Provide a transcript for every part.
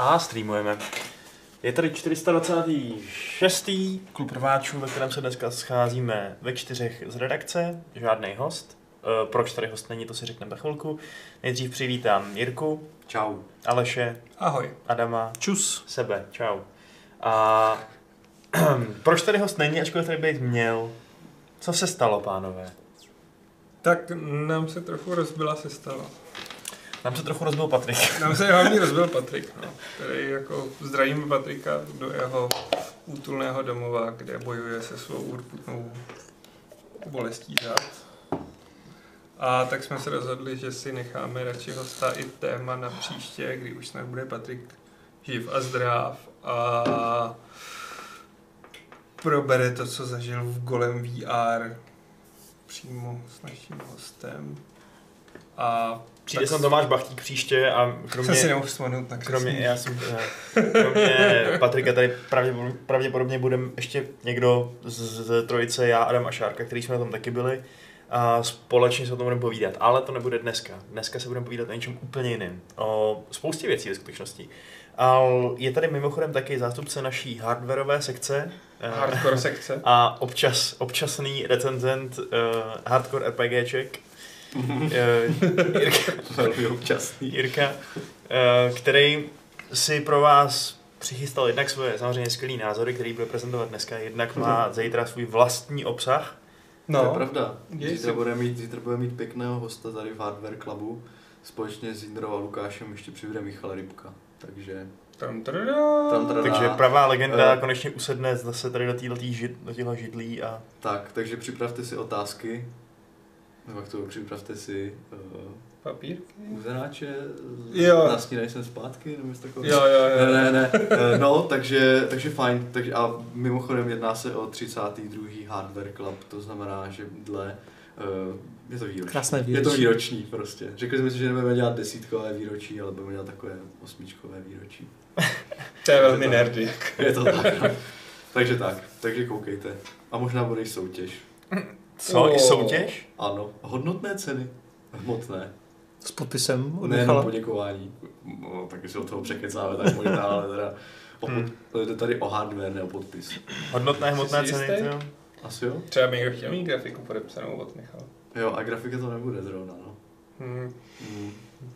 A streamujeme. Je tady 426. klub rváčů, ve kterém se dneska scházíme ve čtyřech z redakce, žádný host. E, proč tady host není, to si řekneme za chvilku. Nejdřív přivítám Jirku, Čau. Aleše, Ahoj. Adama, Čus. sebe, čau. A proč tady host není, ačkoliv tady být měl? Co se stalo, pánové? Tak nám se trochu rozbila sestava. Nám se trochu rozbil Patrik. Nám se hlavně rozbil Patrik, no, který jako zdravíme Patrika do jeho útulného domova, kde bojuje se svou urputnou bolestí zad. A tak jsme se rozhodli, že si necháme radši hosta i téma na příště, kdy už snad bude Patrik živ a zdrav a probere to, co zažil v Golem VR přímo s naším hostem. A Přijde tak sem Tomáš Bachtík příště a si kromě, nemohl vzpomenout na kromě, já jsem, kromě Patrika tady pravděpodobně, pravděpodobně budeme ještě někdo z, z trojice, já, Adam a Šárka, který jsme na tom taky byli. A společně se o tom budeme povídat, ale to nebude dneska. Dneska se budeme povídat o něčem úplně jiném. O spoustě věcí ve skutečnosti. A je tady mimochodem taky zástupce naší hardwareové sekce. eh, Hardcore sekce. a občas, občasný recenzent uh, hardcore RPGček. Uh, Jirka, Velmi občasný. Jirka uh, který si pro vás přichystal jednak svoje samozřejmě skvělý názory, který bude prezentovat dneska, jednak má zítra svůj vlastní obsah. No. To je pravda. Zítra bude mít, zítra bude mít pěkného hosta tady v Hardware Clubu. Společně s Jindrou a Lukášem ještě přibude Michal Rybka. Takže tam tadadá. tam teda Takže pravá legenda Eh. konečně usedne zase tady do této žid, do těchto židlí a Tak, takže připravte si otázky. Nebo jak to připravte si uh, Papírky? uzenáče. Jo. Na snídaní jsem zpátky, nebo něco takového. Jo, jo, jo. Ne, ne, ne. Eh, No, takže, takže fajn. Takže, a mimochodem jedná se o 32. Hardware Club, to znamená, že dle uh, je to výroční. Krásné Je to výročí. výroční prostě. Řekli jsme si, že nebudeme dělat desítkové výročí, ale budeme dělat takové osmičkové výročí. To je velmi nerdy. Je to tak. no. takže tak, takže koukejte. A možná bude i soutěž. co, i Oh. soutěž? Ano, hodnotné ceny. Hmotné. S podpisem od Nejenom poděkování. No, taky si od toho překecáme, tak možná, ale teda o pod, Hmm. jde tady o hardware, ne o podpis. Hodnotné hmotné ceny, jistý? jo? Asi jo? Třeba by někdo chtěl mít grafiku podepsanou od Michala. Jo, a grafika to nebude zrovna, no. Hmm. Mm.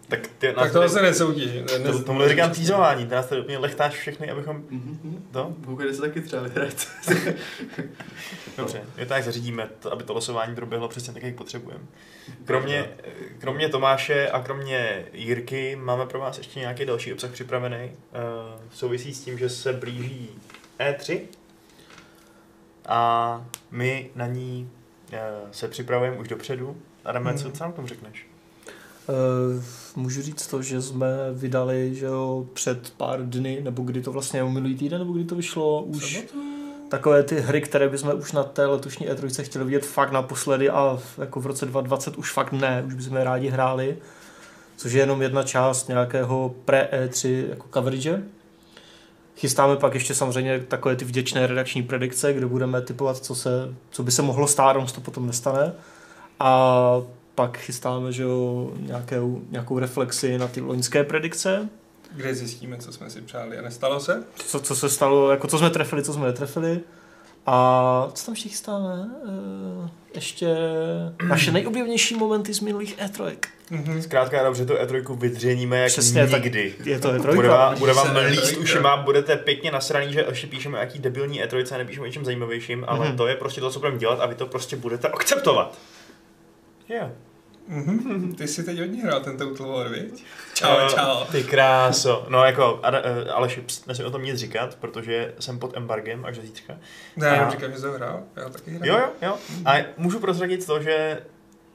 Tak ty Tak toho se nesoutěží. Ne, to, tomu říkám týzování, ty nás tady úplně lechtáš všechny, abychom Mhm. to Koukejte se taky třeba vyhrát. Dobře, je tak zařídíme, to, aby to losování proběhlo přesně tak, jak potřebujeme. Kromě, kromě Tomáše a kromě Jirky máme pro vás ještě nějaký další obsah připravený. Uh, souvisí s tím, že se blíží E3 a my na ní uh, se připravujeme už dopředu. Adame, co, Mhm. co nám k tomu řekneš? Uh, můžu říct to, že jsme vydali, že jo, před pár dny, nebo kdy to vlastně je minulý týden, nebo kdy to vyšlo už takové ty hry, které bychom už na té letošní E3 chtěli vidět fakt naposledy a jako v roce 2020 už fakt ne, už bychom je rádi hráli, což je jenom jedna část nějakého pre-E3 jako coverage. Chystáme pak ještě samozřejmě takové ty vděčné redakční predikce, kde budeme typovat, co, se, co by se mohlo stát, ono se to potom nestane. A pak chystáme že jo, nějakou, nějakou reflexi na ty loňské predikce, Kde zjistíme, co jsme si přáli a nestalo se? co, co se stalo, jako co jsme trefili, co jsme netrefili. A co tam ještě chystáme? Eh, Ještě naše nejoblíbenější momenty z minulých E3. Mhm. Zkrátka a dobře to E3 vydřeníme jak Přesně tak. nikdy. Je to Bude E3? vám, bude vám líst trojka. ušima, budete pěkně nasraný, že ještě píšeme jaký debilní E3 a nepíšeme o něčem zajímavějším, ale Mhm. to je prostě to, co budeme dělat a vy to prostě budete akceptovat. Jo. Mhm. Ty jsi teď hodně hrál ten Total War, viď? Čau, Eh, čau. Ty kráso. No jako, Ada- eh, Aleši, pst, nesmím o tom nic říkat, protože jsem pod embargem až do zítřka. Ne, já A- říkám, že jsi ho hrál. Já taky hrál. Jo, jo, jo. A můžu prozradit to, že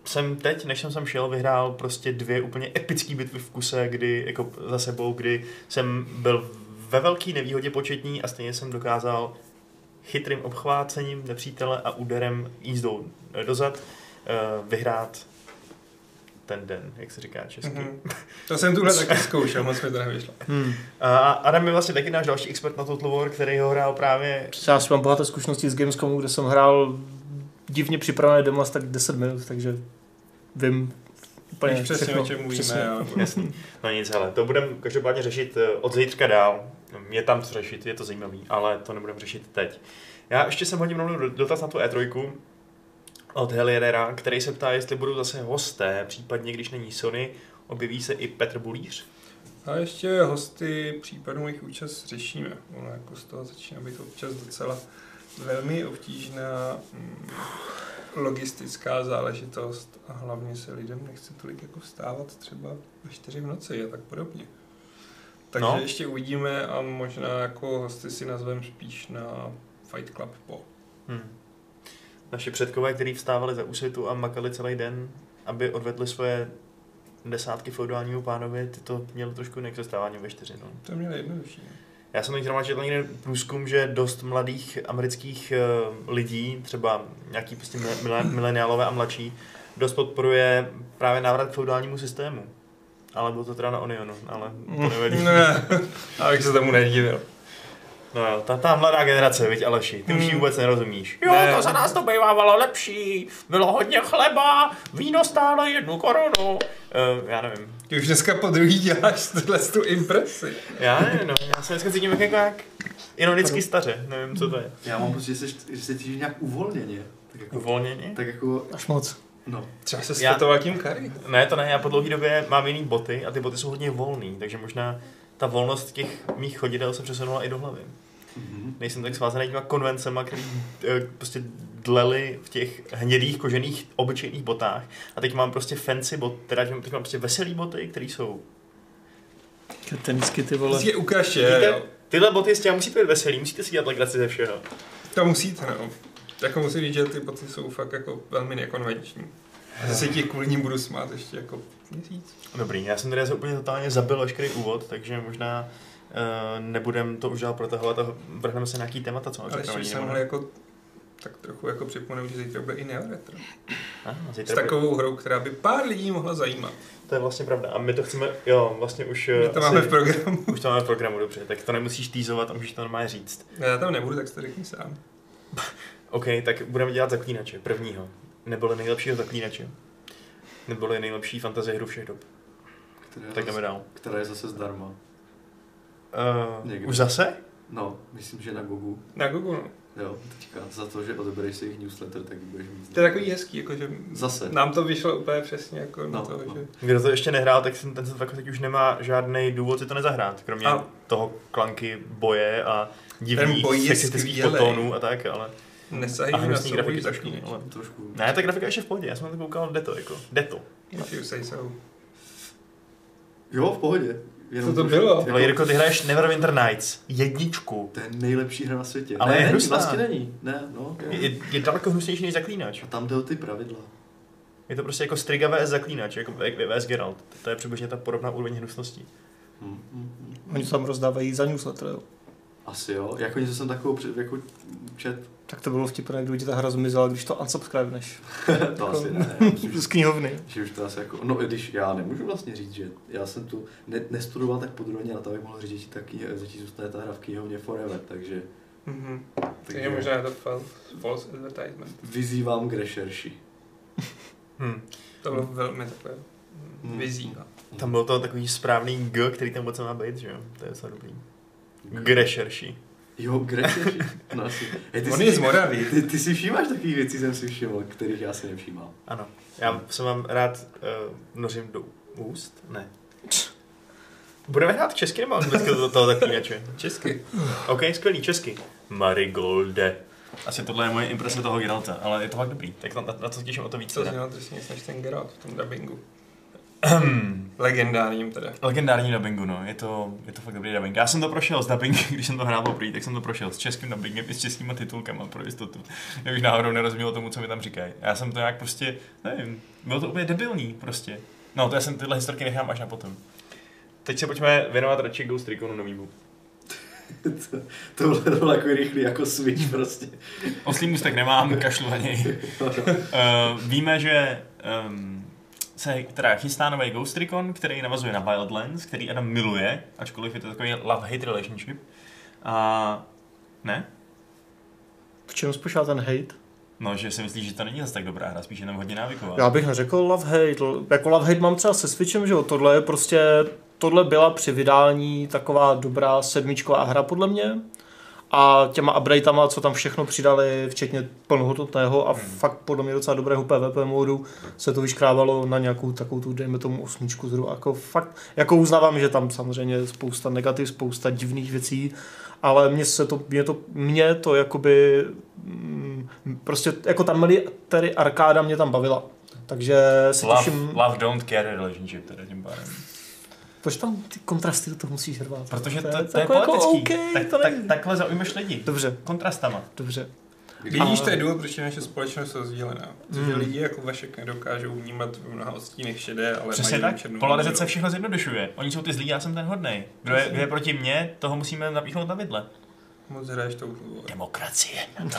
jsem teď, než jsem sem šel, vyhrál prostě dvě úplně epické bitvy v kuse, kdy, jako za sebou, kdy jsem byl ve velké nevýhodě početní a stejně jsem dokázal chytrým obchvácením nepřítele a úderem jízdou dozad eh, vyhrát ten den, jak se říká česky. Mhm. To jsem tuhle taky zkoušel, moc mi to nevyšlo. Hmm. A Adam je vlastně taky náš další expert na Total War, který ho hrál právě Já si mám bohaté zkušenosti z Gamescomu, kde jsem hrál divně připravené demo tak 10 minut, takže vím, úplně Víš přesně, všechno. o čem mluvíme. Přesně. jo. Jasný. No nic, ale to budeme každopádně řešit eh, od zítřka dál. Je tam co řešit, je to zajímavý, ale to nebudeme řešit teď. Já ještě jsem hodím rovnou do- dotaz na tu E3 od Heliera, který se ptá, jestli budou zase hosté, případně když není Sony, objeví se i Petr Bulíř. A ještě hosty případnou jejich účast řešíme. Ono jako z toho začíná být občas docela velmi obtížná mm, logistická záležitost a hlavně se lidem nechce tolik jako vstávat třeba ve čtyři v noci a tak podobně. Takže no. ještě uvidíme a možná jako hosty si nazvem spíš na Fight Club po. Hmm. Naši předkové, kteří vstávali za úsvitu a makali celý den, aby odvedli svoje desátky feudálnímu pánovi, ty to měli trošku jinak se vstáváním ve čtyři. No. To měli jednodušší. no. Já jsem teď zrovna četl někde průzkum, že dost mladých amerických uh, lidí, třeba nějaký prostě mile- mile- mileniálové a mladší, dost podporuje právě návrat k feudálnímu systému. Ale bylo to teda na Onionu, ale to nevadí. Ne, abych se tomu nedivil. No jo, ta, ta mladá generace, viď Aleši, ty už ji Hmm. vůbec nerozumíš. Jo, Ne. to za nás to bývávalo lepší, bylo hodně chleba, víno stálo jednu korunu. Uh, já nevím. Ty už dneska po druhý děláš tuhle tu impresi. Já nevím, no, já se dneska cítím jako jak ironicky staře, nevím, co to je. Já mám pocit, že, jsi, že se cítíš nějak uvolněně. Tak jako, Uvolněně? tak jako, Až moc. no. Třeba se Já- světoval tím kary. Ne, to ne, já po dlouhé době mám jiný boty a ty boty jsou hodně volný, takže možná ta volnost těch mých chodidel se přesunula i do hlavy. Mhm. Nejsem tak svázaný těma konvencema, který eh, prostě dleli v těch hnědých kožených obyčejných botách. A teď mám prostě fancy bot, teda teď mám teď mám prostě veselý boty, které jsou... Ty Tenisky ty vole. Prostě ukaž je, Vidíte, tyhle boty s těma musíte být veselý, musíte si dělat legraci ze všeho. To musíte, no. Jako musím říct, že ty boty jsou fakt jako velmi nekonvenční. A zase ti kvůli ním budu smát ještě jako měsíc. Dobrý, já jsem tady úplně totálně zabil veškerý úvod, takže možná uh, nebudem to už dál protahovat a vrhneme se na nějaký témata, co máme připravený, nebo mohl jako tak trochu jako připomenout, že zítra bude i Neoretro. Aha, S zítra bude- takovou hrou, která by pár lidí mohla zajímat. To je vlastně pravda. A my to chceme, jo, vlastně už... My eh, to asi- máme v programu. Už to máme v programu, dobře, tak to nemusíš týzovat a můžeš to normálně říct. Já tam nebudu, tak to řekni sám. OK, tak budeme dělat zaklínače, prvního. Neboli nejlepšího zaklínače. Neboli nejlepší fantasy hru všech dob. Která, Tak jdeme dál. která je zase zdarma. Uh, Někde. už zase? No, myslím, že na Gogu. Na Google, no. Jo, teďka za to, že odebereš si jejich newsletter, tak budeš mít. To je takový hezký, jakože Zase. nám to vyšlo úplně přesně jako na No, to, no. že... Kdo to ještě nehrál, tak ten, se tak teď už nemá žádný důvod si to nezahrát. Kromě A- toho klanky boje a Ten divných boj je sexistických potónů a tak, ale... Mi na grafiky trošku, špíny. ale... Trošku. Ne, ta grafika ještě v pohodě, já jsem na to koukal, jde to jako, jde to. If you say so. Jo, v pohodě. Co to bylo? Tyhle, Jirko, ty hraješ Neverwinter Nights, jedničku. To je nejlepší hra na světě. Ale ne, je není, hnusná. vlastně není. Ne, no. Jo. Je, je daleko hnusnější než zaklínač. A tam jde o ty pravidla. Je to prostě jako Striga vs Zaklínač, jako vs Geralt. To je přibližně ta podobná úroveň hnusnosti. Hm, hm, hm. Oni to tam rozdávají za newsletter, jo. Asi jo. Jako něco jsem takovou před, jako čet. Tak to bylo vtipné, kdyby ti ta hra zmizela, když to unsubscribeneš. to asi ne. Myslím, Z knihovny. že už to asi jako, no i když já nemůžu vlastně říct, že já jsem tu ne, nestudoval tak podrobně na to, abych mohl říct, že, ta kniha, že ti zůstane ta hra v knihovně forever, takže, Mhm. takže Takže možná je to false, advertisement. vyzývám k rešerši. Hm. To bylo velmi takové Hmm. vyzývá. Tam byl to takový správný G, který tam moc má být, že jo? To je docela dobrý. K rešerši. Jo, rešerši. No asi. On je z Moravy. Ty, ty si všímáš takových věcí, jsem si všiml, kterých já si nevšímám. Ano. Já se vám rád uh, nořím do úst? Ne. Budeme hrát česky nebo anglicky do toho zaklínače? Česky. OK, skvělý, česky. Marigolde. Asi tohle je moje imprese toho Geralta, ale je to fakt dobrý. Tak na, na, na to se těším o to víc. Co teda. znělo drsně než ten Geralt v tom dubbingu. Legendárním teda. Legendární dubbingu, no. Je to, je to fakt dobrý dubbing. Já jsem to prošel s dubbingem, když jsem to hrál poprvé, tak jsem to prošel s českým dubbingem i s českýma titulkama pro jistotu. Kdybych náhodou nerozuměl tomu, co mi tam říkají. Já jsem to nějak prostě, nevím, bylo to úplně debilní prostě. No, to já jsem tyhle historky nechám až na potom. Teď se pojďme věnovat radši Ghost Reconu novýmu. to, to bylo, to bylo jako rychlý, jako switch prostě. Oslý můstek nemám, kašlu na něj. Uh, víme, že um, se teda chystá nový Ghost Recon, který navazuje na Wildlands, který Adam miluje, ačkoliv je to takový love-hate relationship. A ne? V čem spočívá ten hate? No, že si myslíš, že to není zase tak dobrá hra, spíš jenom hodně návyková. Já bych neřekl love-hate. Jako love-hate mám třeba se Switchem, že jo. Tohle je prostě, tohle byla při vydání taková dobrá sedmičková hra podle mě. A těma updateama, co tam všechno přidali, včetně plnohodnotného a Hmm. fakt podle mě docela dobrého PvP módu, se to vyškrávalo na nějakou takovou tu, dejme tomu, osmičku zhruba. Jako fakt, jako uznávám, že tam samozřejmě spousta negativ, spousta divných věcí, ale mně se to, mě to, mě to jakoby, mm, prostě jako ta military arkáda mě tam bavila. Takže se Love, těším, love don't care relationship, teda tím pádem. Proč tam ty kontrasty do toho musíš hrvat? Protože to, je to, to je jako- jako poetický. OK, tak, to tak, takhle zaujmeš lidi. Dobře, Kontrastama. dobře. Vidíš, to je důvod, proč je naše společnost rozdělená. Protože Hmm. lidi jako Vašek nedokážou vnímat v mnoha odstínech šedé, ale Přesně mají tak. černou Polarizace všechno zjednodušuje. Oni jsou ty zlí, já jsem ten hodnej. Kdo je, kdo je proti mně, toho musíme napíchnout na vidle. Moc hraješ tou. Demokracie. uh,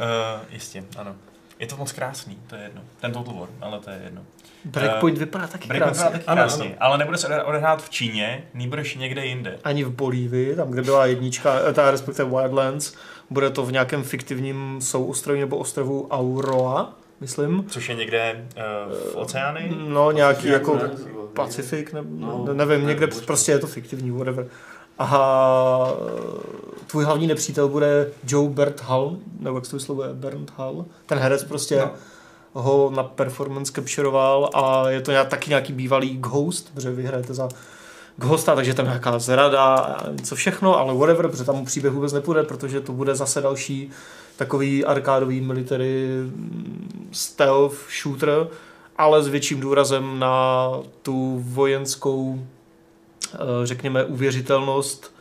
jistě, ano. Je to moc krásný, to je jedno. Ten Total War, ale to je jedno. Breakpoint vypadá taky Break vypadá krásně. taky Ano, krásně, ano. ale nebude se odehrát- v Číně, nýbrž někde jinde. Ani v Bolívii, tam, kde byla jednička, eh, ta respektive Wildlands, bude to v nějakém fiktivním souostroví nebo ostrovu Auroa, myslím. Což je někde uh, v oceány. No, nějaký jako ne? Pacifik, ne, No, ne, nevím, ne, někde možná. prostě je to fiktivní, whatever. A tvůj hlavní nepřítel bude Joe Bert Hall, nebo jak se to vyslovuje, Bernd Hall. Ten herec prostě No. Ho na performance capturoval a je to taky nějaký bývalý Ghost, protože vy hrajete za Ghosta, takže tam nějaká zrada a něco všechno, ale whatever, protože tam příběh vůbec nepůjde, protože to bude zase další takový arkádový military mm, stealth shooter, ale s větším důrazem na tu vojenskou, eh, řekněme, uvěřitelnost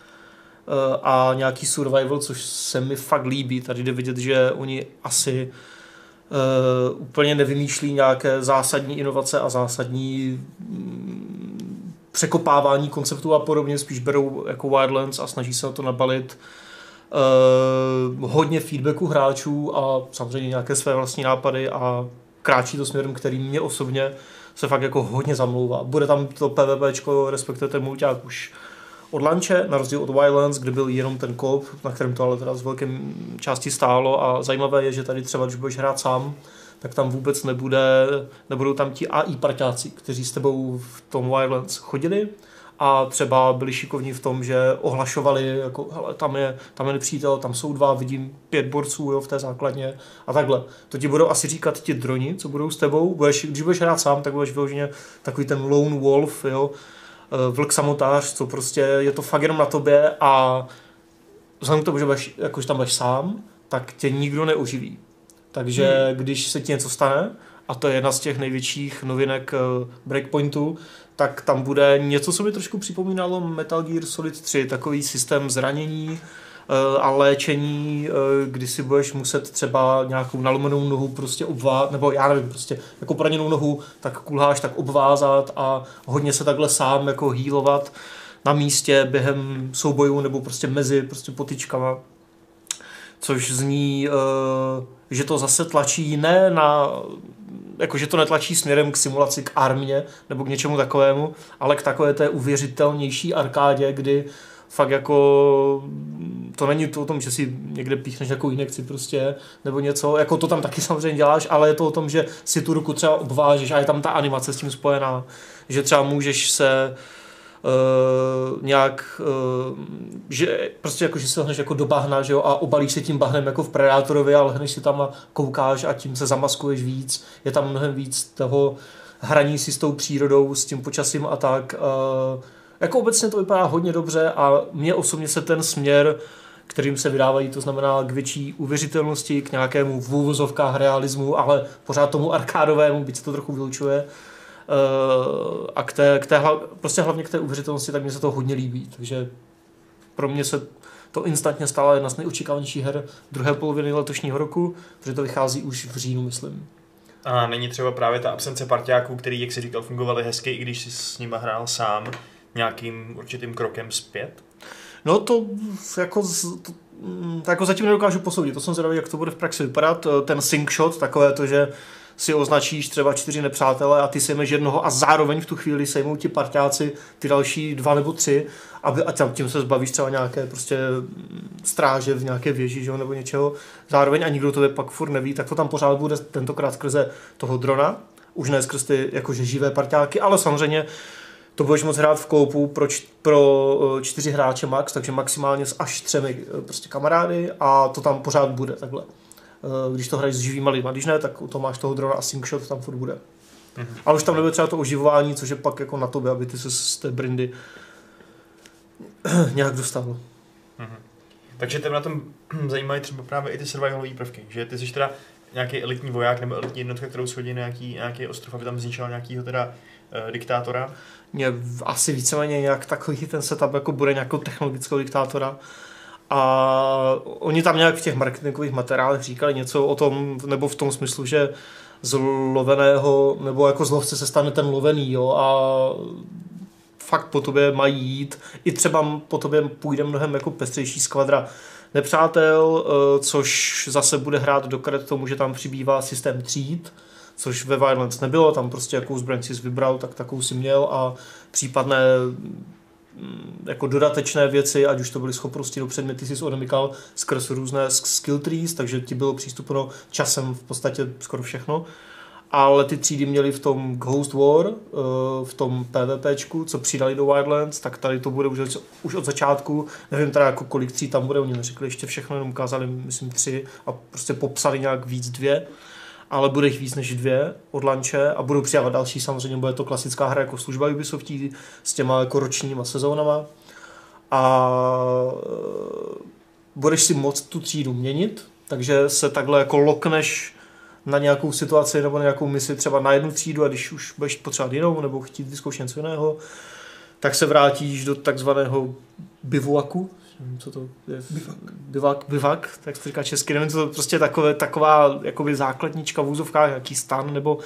eh, a nějaký survival, což se mi fakt líbí. Tady jde vidět, že oni asi úplně nevymýšlí nějaké zásadní inovace a zásadní mm, překopávání konceptů a podobně, spíš berou jako Wildlands a snaží se na to nabalit uh, hodně feedbacku hráčů a samozřejmě nějaké své vlastní nápady a kráčí to směrem, který mě osobně se fakt jako hodně zamlouvá. Bude tam to PvPčko, respektive ten mulťák už od lanče, na rozdíl od Wildlands, kde byl jenom ten kop, na kterém to ale teda z velké části stálo. A zajímavé je, že tady třeba, když budeš hrát sám, tak tam vůbec nebude, nebudou tam ti AI parťáci, kteří s tebou v tom Wildlands chodili. A třeba byli šikovní v tom, že ohlašovali, jako, hele, tam je, tam je nepřítel, tam jsou dva, vidím pět borců jo, v té základně. A takhle. To ti budou asi říkat ti droni, co budou s tebou, budeš, když budeš hrát sám, tak budeš vyloženě takový ten lone wolf, jo, vlk samotář, co prostě je to fakt jenom na tobě a vzhledem k tomu, že, budeš, jako, že tam budeš sám, tak tě nikdo neuživí. Takže hmm. když se ti něco stane, a to je jedna z těch největších novinek eh, Breakpointu, tak tam bude něco, co mi trošku připomínalo Metal Gear Solid 3, takový systém zranění eh, a léčení, eh, kdy si budeš muset třeba nějakou nalomenou nohu prostě obvázat, nebo já nevím, prostě jako poraněnou nohu, tak kulháš, tak obvázat a hodně se takhle sám jako healovat na místě během soubojů nebo prostě mezi prostě potyčkama. Což zní, uh, že to zase tlačí ne na, jako že to netlačí směrem k simulaci k armě nebo k něčemu takovému, ale k takové té uvěřitelnější arkádě, kdy fakt jako to není to o tom, že si někde píchneš nějakou injekci prostě, nebo něco, jako to tam taky samozřejmě děláš, ale je to o tom, že si tu ruku třeba obvážeš a je tam ta animace s tím spojená, že třeba můžeš se uh, nějak, uh, že prostě jako, že se lehneš jako do bahna, že jo, a obalíš se tím bahnem jako v Predátorovi a lehneš si tam a koukáš a tím se zamaskuješ víc. Je tam mnohem víc toho hraní si s tou přírodou, s tím počasím a tak. Uh, jako obecně to vypadá hodně dobře a mně osobně se ten směr kterým se vydávají, to znamená k větší uvěřitelnosti, k nějakému v úvozovkách realismu, ale pořád tomu arkádovému, byť se to trochu vylučuje, Uh, a k té, k té, prostě hlavně k té uvěřitelnosti, tak mně se to hodně líbí. Takže pro mě se to instantně stala jedna z nejočekávanějších her druhé poloviny letošního roku, protože to vychází už v říjnu, myslím. A není třeba právě ta absence parťáků, který, jak si říkal, fungovali hezky, i když jsi s nima hrál sám, nějakým určitým krokem zpět? No to jako, to, mm, to jako zatím nedokážu posoudit. To jsem zvědavý, jak to bude v praxi vypadat. Ten sync shot, takové to, že si označíš třeba čtyři nepřátele a ty sejmeš jednoho a zároveň v tu chvíli sejmou ti parťáci ty další dva nebo tři aby, a tam tím se zbavíš třeba nějaké prostě stráže v nějaké věži že nebo něčeho zároveň a nikdo to pak furt neví, tak to tam pořád bude tentokrát skrze toho drona, už ne skrz ty jakože živé parťáky, ale samozřejmě to budeš moct hrát v koupu pro, č- pro eh, čtyři hráče max, takže maximálně s až třemi eh, prostě kamarády a to tam pořád bude takhle. Eh, Když to hraješ s živýma lidma, když ne, tak to máš toho drona a syncshot tam furt bude. Mhm. Ale už tam nebude třeba to oživování, což je pak jako na tobě, aby ty se z té brindy nějak dostal. Mhm. Takže tebe na tom zajímají třeba právě i ty survivalové prvky, že ty jsi teda nějaký elitní voják nebo elitní jednotka, kterou shodí nějaký, nějaký ostrov, aby tam zničil nějakýho teda uh, diktátora. Mě asi víceméně nějak takový ten setup jako bude nějakou technologického diktátora. A oni tam nějak v těch marketingových materiálech říkali něco o tom, nebo v tom smyslu, že z loveného, nebo jako z lovce se stane ten lovený, jo, a fakt po tobě mají jít. I třeba po tobě půjde mnohem jako pestřejší skvadra nepřátel, eh, což zase bude hrát do karet tomu, že tam přibývá systém tříd, což ve Wildlands nebylo, tam prostě jakou zbraň si vybral, tak takovou si měl a případné mm, jako dodatečné věci, ať už to byly schopnosti do předměty, si odemykal skrz různé sk- skill trees, takže ti bylo přístupno časem v podstatě skoro všechno. Ale ty třídy měly v tom Ghost War, eh, v tom PvPčku, co přidali do Wildlands, tak tady to bude už, už od začátku. Nevím teda jako kolik tří tam bude, oni neřekli ještě všechno, jenom ukázali myslím tři a prostě popsali nějak víc dvě ale bude jich víc než dvě od lanče a budou přidávat další, samozřejmě bude to klasická hra jako služba Ubisoftí s těma jako ročníma sezónama a e, budeš si moct tu třídu měnit, takže se takhle jako lokneš na nějakou situaci nebo na nějakou misi třeba na jednu třídu a když už budeš potřebovat jinou nebo chtít vyzkoušet něco jiného, tak se vrátíš do takzvaného bivuaku, nevím, co to je. Bivak. Bivak, bivak, tak se říká česky, nevím, co to prostě takové, taková jakoby základnička v úzovkách, jaký stan nebo,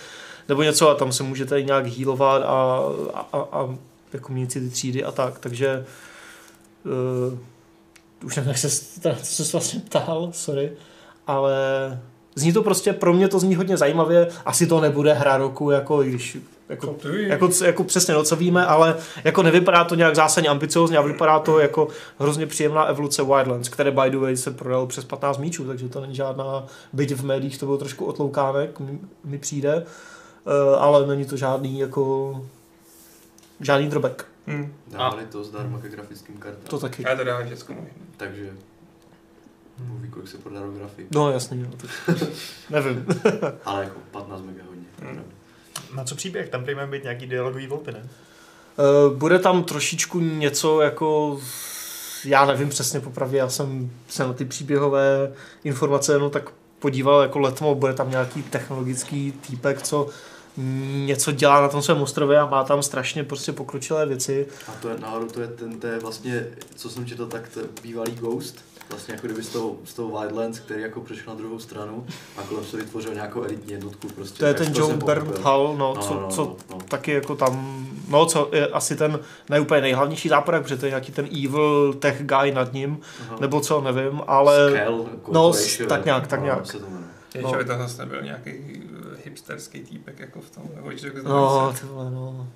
nebo něco a tam se můžete nějak healovat a, a, a, a jako měnit si ty třídy a tak, takže uh, už nevím, jak se, co se vlastně ptal, sorry, ale zní to prostě, pro mě to zní hodně zajímavě, asi to nebude hra roku, jako i když jako, jako, jako přesně no, co víme, ale jako nevypadá to nějak zásadně ambiciozně a vypadá to jako hrozně příjemná evoluce Wildlands, které by the way se prodalo přes 15 míčů, takže to není žádná, byť v médiích to bylo trošku otloukánek, mi, mi přijde, uh, ale není to žádný jako žádný drobek. Hm. Dávali to zdarma ke grafickým kartám. To taky. Já to dávám všechno možné. Takže Bůh kolik se prodá grafik. No jasný, no, to, nevím. Ale jako 15 mega hodně. Hmm. Na co příběh? Tam prý být nějaký dialogový volby, ne? Uh, bude tam trošičku něco jako, já nevím přesně popravdě, já jsem se na ty příběhové informace jenom tak podíval jako letmo, bude tam nějaký technologický týpek, co něco dělá na tom svém ostrově a má tam strašně prostě pokročilé věci. A to je náhodou, to je ten, to je vlastně, co jsem četl, tak to je bývalý Ghost. Vlastně jako kdyby z toho, z toho Wildlands, který jako přešel na druhou stranu a kolem se vytvořil nějakou elitní jednotku. Prostě, To je ten to John Bernthal, no, No, co, no, no, co no, no. taky jako tam, no co je asi ten nejúplně nejhlavnější záporek, protože to je nějaký ten evil tech guy nad ním, Aha. nebo co, nevím, ale Scale no, tak nějak, tak no, nějak. to No. že by to zase nebyl nějaký eh, hipsterský týpek jako v tom, nebo že No, ty vole, no.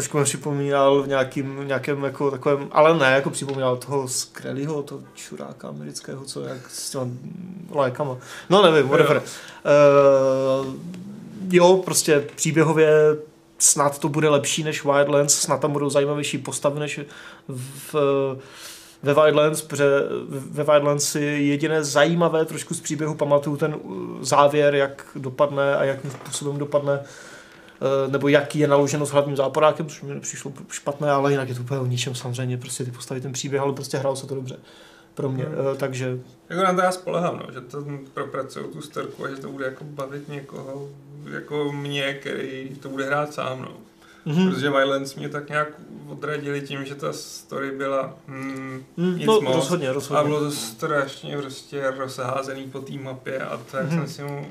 Trošku mi připomínal v nějakým, nějakém jako takovém, ale ne, jako připomínal toho Skrellyho, toho čuráka amerického, co jak s těma lékama. No nevím, whatever. Uh, jo, prostě příběhově snad to bude lepší než Wildlands, snad tam budou zajímavější postavy než v, ve Wildlands, protože ve Wildlands si jediné zajímavé trošku z příběhu pamatuju ten uh, závěr, jak dopadne a jakým způsobem dopadne eh, nebo jak je naloženo s hlavním záporákem, což mi nepřišlo špatné, ale jinak je to úplně o ničem samozřejmě, prostě ty postavy ten příběh, ale prostě hrál se to dobře pro mě, Hmm. eh, takže Jako na to já spolehám, no, že to propracují tu storku a že to bude jako bavit někoho, jako mě, který to bude hrát sám, no. mhm. Protože Violence mě tak nějak odradili tím, že ta story byla hmm, Mm, nic no, moc. rozhodně, A rozhodně. bylo to strašně prostě rozházený po té mapě a tak Mhm. jsem si mu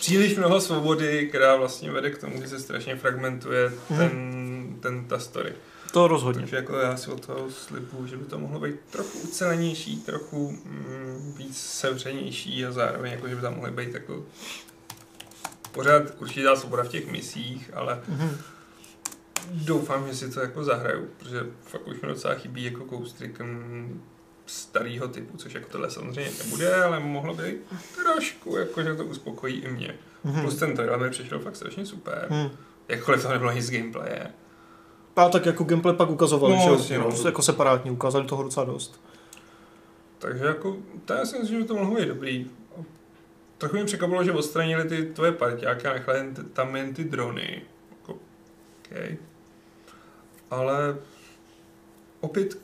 příliš mnoho svobody, která vlastně vede k tomu, že se strašně fragmentuje Mhm. ten, ten ta story. To rozhodně. Takže jako já si od toho slibuju, že by to mohlo být trochu ucelenější, trochu mm, víc sevřenější a zároveň jako, že by tam mohly být jako pořád určitá svoboda v těch misích, ale Mhm. doufám, že si to jako zahraju, protože fakt už mi docela chybí jako Ghost starého typu, což jako tohle samozřejmě nebude, ale mohlo by trošku, jako, že to uspokojí i mě. Mhm. Plus ten trailer mi přišel fakt strašně super. Mhm. Jakkoliv to nebylo nic z gameplaye. A tak jako gameplay pak ukazovali, No, že jo, no. jako separátně, ukázali toho docela dost. Takže jako, to já si myslím, že to mohlo být dobrý. Trochu mě překvapilo, že odstranili ty tvoje parťáky a nechali jen tam jen ty drony. Jako, okay. Ale opět,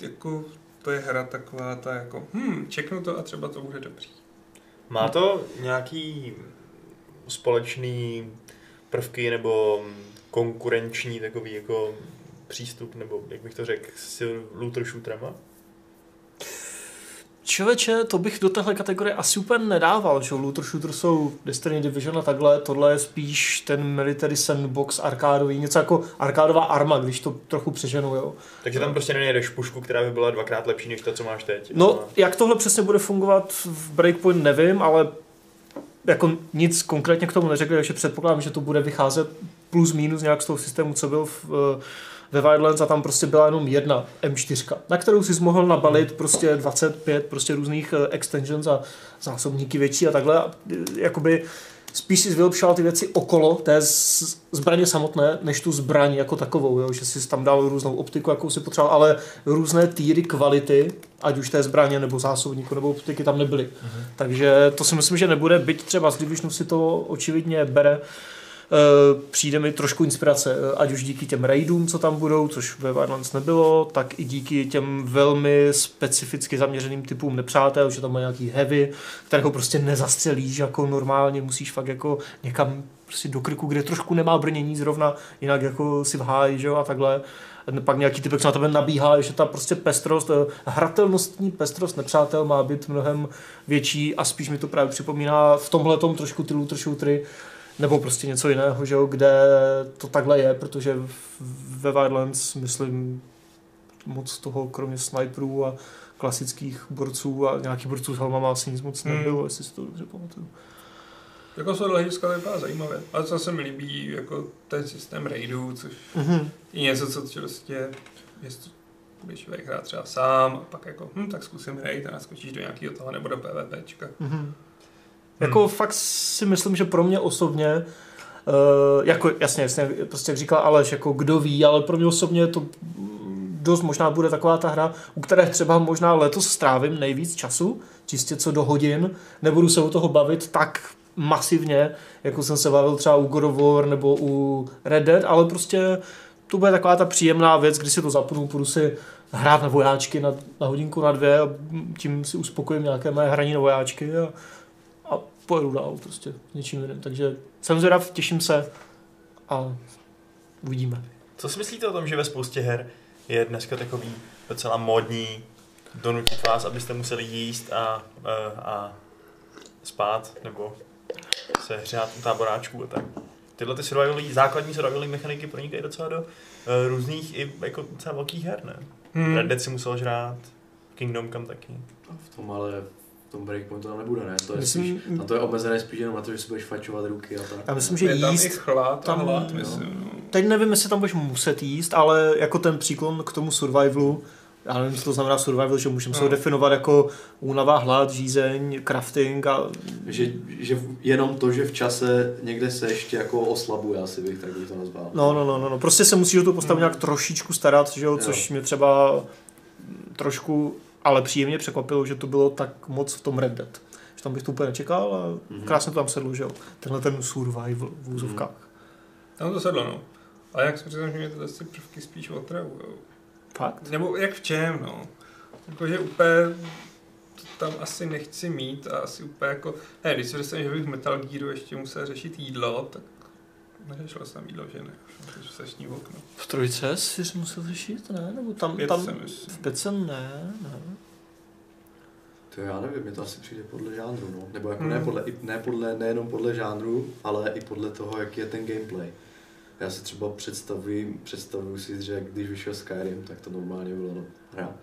jako, to je hra taková ta jako, hm, čeknu to a třeba to bude dobrý. Má to nějaký společný prvky nebo konkurenční takový jako přístup, nebo jak bych to řekl, s looter shooterama? Člověče, to bych do téhle kategorie asi úplně nedával, že looter shooter jsou Destiny Division a takhle, tohle je spíš ten military sandbox arkádový, něco jako arkádová arma, když to trochu přeženu, jo. Takže tam prostě nenajdeš pušku, která by byla dvakrát lepší než ta, co máš teď. No, jak tohle přesně bude fungovat v Breakpoint, nevím, ale jako nic konkrétně k tomu neřekli, takže předpokládám, že to bude vycházet plus minus nějak z toho systému, co byl v, eh, ve Wildlands a tam prostě byla jenom jedna M4, na kterou si mohl nabalit prostě 25 prostě různých eh, extensions a zásobníky větší a takhle. A, eh, jakoby spíš si vylepšoval ty věci okolo té zbraně samotné, než tu zbraň jako takovou, jo? že si tam dal různou optiku, jakou si potřeboval, ale různé týry kvality, ať už té zbraně nebo zásobníku nebo optiky tam nebyly. Mhm. Takže to si myslím, že nebude, byť třeba z Divisionu si to očividně bere, přijde mi trošku inspirace, eh, ať už díky těm raidům, co tam budou, což ve Wildlands nebylo, tak i díky těm velmi specificky zaměřeným typům nepřátel, že tam má nějaký heavy, kterého prostě nezastřelíš jako normálně, musíš fakt jako někam prostě do krku, kde trošku nemá brnění zrovna, jinak jako si v háji, že jo, a takhle. Pak nějaký typek, co na tebe nabíhá, že ta prostě pestrost, eh, hratelnostní pestrost nepřátel má být mnohem větší a spíš mi to právě připomíná v tomhle trošku ty looter shootery, nebo prostě něco jiného, že jo, kde to takhle je, protože ve Wildlands, myslím, moc toho, kromě sniperů a klasických borců a nějakých borců s helmama asi nic moc Hmm. nebylo, jestli si to dobře pamatuju. Jako tohohle hlediska to vypadá zajímavě. A co se mi líbí, jako ten systém raidů, což Mhm. je něco, co prostě, budeš člověk hrát třeba sám a pak jako, hm, tak zkusím raid a naskočíš do nějakého toho nebo do PvPčka. Mhm. Jako fakt si myslím, že pro mě osobně Uh, jako jasně, jasně, prostě jak říkal Aleš, jako kdo ví, ale pro mě osobně to dost možná bude taková ta hra, u které třeba možná letos strávím nejvíc času, čistě co do hodin, nebudu se u toho bavit tak masivně, jako jsem se bavil třeba u God of War nebo u Red Dead, ale prostě to bude taková ta příjemná věc, kdy si to zapnu, půjdu si hrát na vojáčky na, na hodinku, na dvě a tím si uspokojím nějaké moje hraní na vojáčky a pojedu dál prostě s něčím jiným. Takže jsem zvědav, těším se a uvidíme. Co si myslíte o tom, že ve spoustě her je dneska takový docela módní donutit vás, abyste museli jíst a, a, a spát, nebo se hřát u táboráčků a tak. Tyhle ty survivalové, základní survivalové mechaniky pronikají docela do uh, různých i jako docela velkých her, ne? Hmm. Red Dead si musel žrát, Kingdom Come taky. V tom ale v tom breakpointu tam nebude, ne? To je Myslím- spíš, na to je omezené spíš jenom na to, že si budeš fačovat ruky a tak. Já myslím, Je že tam jíst i chlad tam- a hlad, jo. myslím. No. Teď nevím, jestli tam budeš muset jíst, ale jako ten příklon k tomu survivalu, já nevím, co to znamená survival, že můžeme se ho No. definovat jako únava, hlad, žízeň, crafting a Že, že jenom to, že v čase někde se ještě jako oslabuje, asi bych tak bych to nazval. no, no, no, no, no. prostě se musíš o tu postavu Hmm. nějak trošičku starat, že jo, což mě třeba trošku, ale příjemně překvapilo, že to bylo tak moc v tom Red Dead. Že tam bych to úplně nečekal a Mhm. krásně to tam sedlo, že jo. Tenhle ten survival v úzovkách. Tam to sedlo, no. Ale jak si přiznám, že mě tyhle ty prvky spíš otravujou. Fakt? Nebo jak v čem, no. Jakože úplně to tam asi nechci mít a asi úplně jako, ne, když si představím, že bych v Metal Gearu ještě musel řešit jídlo, tak neřešil jsem jídlo, že ne, protože se sní v okno. V trojce si musel řešit, ne? Nebo tam, Pět tam v pětce ne, ne. To já nevím, mě to asi přijde podle žánru, no. Nebo jako Hmm. ne, podle, ne podle, nejenom podle žánru, ale i podle toho, jaký je ten gameplay. Já si třeba představuji, představuji si, že když vyšel Skyrim, tak to normálně bylo no, hra.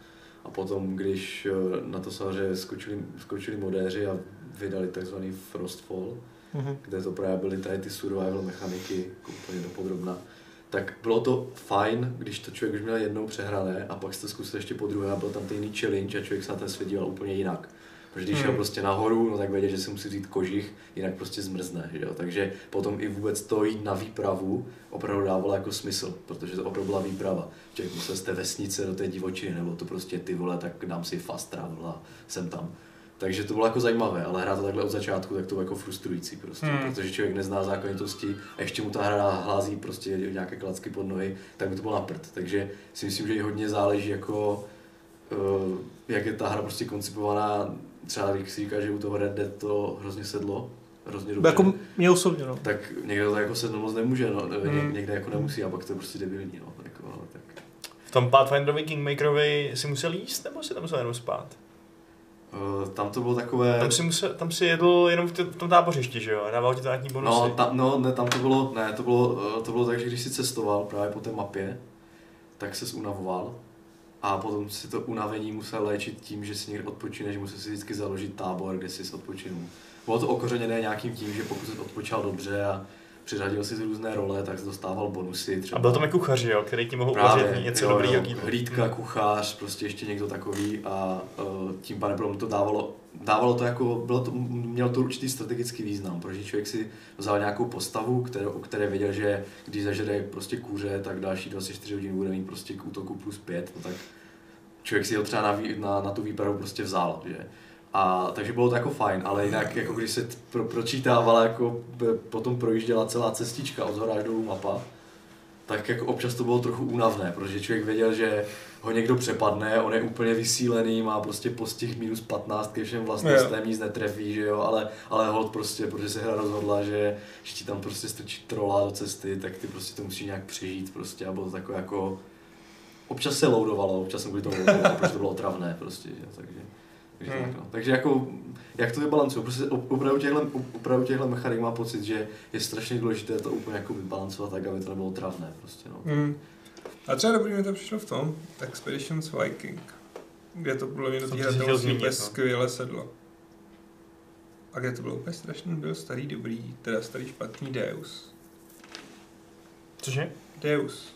A potom, když eh, na to samozřejmě skočili, skočili modéři a vydali takzvaný Frostfall, Mhm. kde to právě byly tady ty survival mechaniky jako úplně dopodrobna. Tak bylo to fajn, když to člověk už měl jednou přehrané a pak jste zkusil ještě po druhé a byl tam ten jiný challenge a člověk se na ten svět díval úplně jinak. Protože když šel Hmm. prostě nahoru, no tak věděl, že si musí vzít kožich, jinak prostě zmrzne, že jo. Takže potom i vůbec to jít na výpravu opravdu dávalo jako smysl, protože to opravdu byla výprava. Člověk musel z té vesnice do té divočiny, nebo to prostě ty vole, tak dám si fast travel a jsem tam. Takže to bylo jako zajímavé, ale hrát to takhle od začátku, tak to bylo jako frustrující prostě, Hmm. protože člověk nezná zákonitosti a ještě mu ta hra hlází prostě nějaké klacky pod nohy, tak by to bylo na prd. Takže si myslím, že i hodně záleží jako, uh, jak je ta hra prostě koncipovaná, třeba když si říká, že u toho Red Dead to hrozně sedlo, hrozně dobře. Jako mě osobně, no. Tak někde to jako sednout moc nemůže, no, ně, Hmm. někde jako nemusí a pak to je prostě debilní, no, jako, ale tak. V tom Pathfinderovi Kingmakerovi si musel jíst, nebo si tam musel jenom spát? Uh, tam to bylo takové... Tam si, musel, tam si jedl jenom v, t- v tom tábořišti, že jo? Dával ti to nějaký bonusy. No, tam, no, ne, tam to bylo, ne, to bylo, eh, to bylo tak, že když si cestoval právě po té mapě, tak se unavoval a potom si to unavení musel léčit tím, že si někde odpočineš, musel si vždycky založit tábor, kde si odpočinul. Bylo to okořeněné nějakým tím, že pokud jsi odpočal dobře a přiřadil si z různé role, tak dostával bonusy. Třeba. A byl tam i kuchař, jo, který ti mohl Právě, uvařit něco jo, dobrýho jo. Hlídka, Hmm. kuchař, prostě ještě někdo takový a uh, tím pádem to dávalo, dávalo to jako, bylo to, mělo to určitý strategický význam, protože člověk si vzal nějakou postavu, kterou, o které věděl, že když zažere prostě kůře, tak další 24 hodin bude mít prostě k útoku plus 5, no tak člověk si ho třeba na, na, na tu výpravu prostě vzal, že? A takže bylo to jako fajn, ale jinak jako když se pro, pročítávala, jako potom projížděla celá cestička od zhora až dolů mapa, tak jako občas to bylo trochu únavné, protože člověk věděl, že ho někdo přepadne, on je úplně vysílený, má prostě postih minus 15 ke všem vlastnostem, nic netrefí, že jo, ale, ale hold prostě, protože se hra rozhodla, že, že ti tam prostě strčí trola do cesty, tak ty prostě to musíš nějak přežít prostě a bylo to takové jako, občas se loadovalo, občas jsem kvůli tomu loadoval, protože to bylo otravné prostě, že? takže, takže, Hmm. tak, no. takže jako, jak to vybalancuju, prostě op- opravdu těchhle, opravdu těchhle mechanik má pocit, že je strašně důležité to úplně jako vybalancovat tak, aby to nebylo travné prostě, no. Hmm. A třeba dobrý mi to přišlo v tom Expeditions Viking, kde to bylo mě do té hratelnosti úplně no. skvěle sedlo. A kde to bylo úplně strašný, byl starý dobrý, teda starý špatný Deus. Cože? Deus.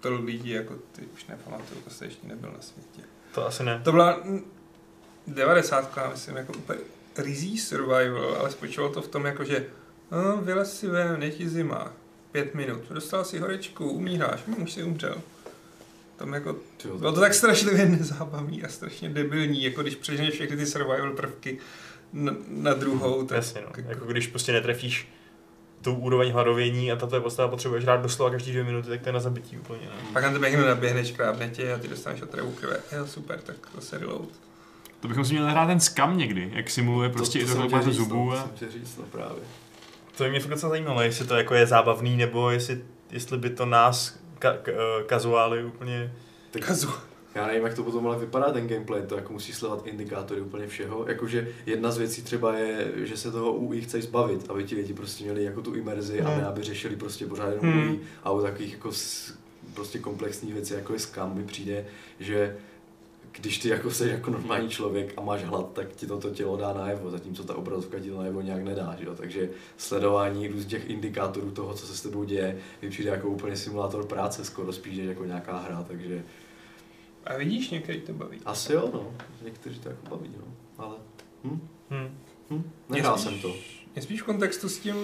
To lidi jako ty už nepamatuju, to se ještě nebyl na světě. To asi ne. To byla 90, myslím, jako úplně rizí survival, ale spočívalo to v tom, jako že no, vylez si ven, je ti zima, pět minut, dostal si horečku, umíráš, hm, už si umřel. Tam jako, bylo to tak strašlivě nezábavný a strašně debilní, jako když přeženeš všechny ty survival prvky na, na druhou, tak Jasně, no. Jako když prostě netrefíš tu úroveň hladovění a tato je postava potřebuješ hrát doslova každý dvě minuty, tak to je na zabití úplně. Ne? pak na tebe někdo naběhne, škrábne tě a ty dostaneš otravou krve. Jo, super, tak zase reload. To bychom si měli hrát ten skam někdy, jak simuluje prostě i to, to, chtěl to říct, zubů no, a... chtěl říct, no právě. To by mě fakt docela zajímalo, jestli to jako je zábavný, nebo jestli, jestli by to nás ka, ka, eh, kazuály úplně... Tak Kazu. Já nevím, jak to potom ale vypadá ten gameplay, to jako musí sledovat indikátory úplně všeho. Jakože jedna z věcí třeba je, že se toho UI chce zbavit, aby ti lidi prostě měli jako tu imerzi a Hmm. ne aby řešili prostě pořád jenom Hmm. UI. A u takových jako s, prostě komplexních věcí, jako je scam, mi přijde, že když ty jako jsi jako normální člověk a máš hlad, tak ti to, to tělo dá najevo, zatímco ta obrazovka ti to najevo nějak nedá, že jo? takže sledování různých těch indikátorů toho, co se s tebou děje, mi přijde jako úplně simulátor práce skoro spíš, než jako nějaká hra, takže A vidíš, některý to baví. asi jo, no. Někteří to jako baví, no. Ale hm, Hm. hm, nehrál spíš- jsem to. Mě spíš v kontextu s tím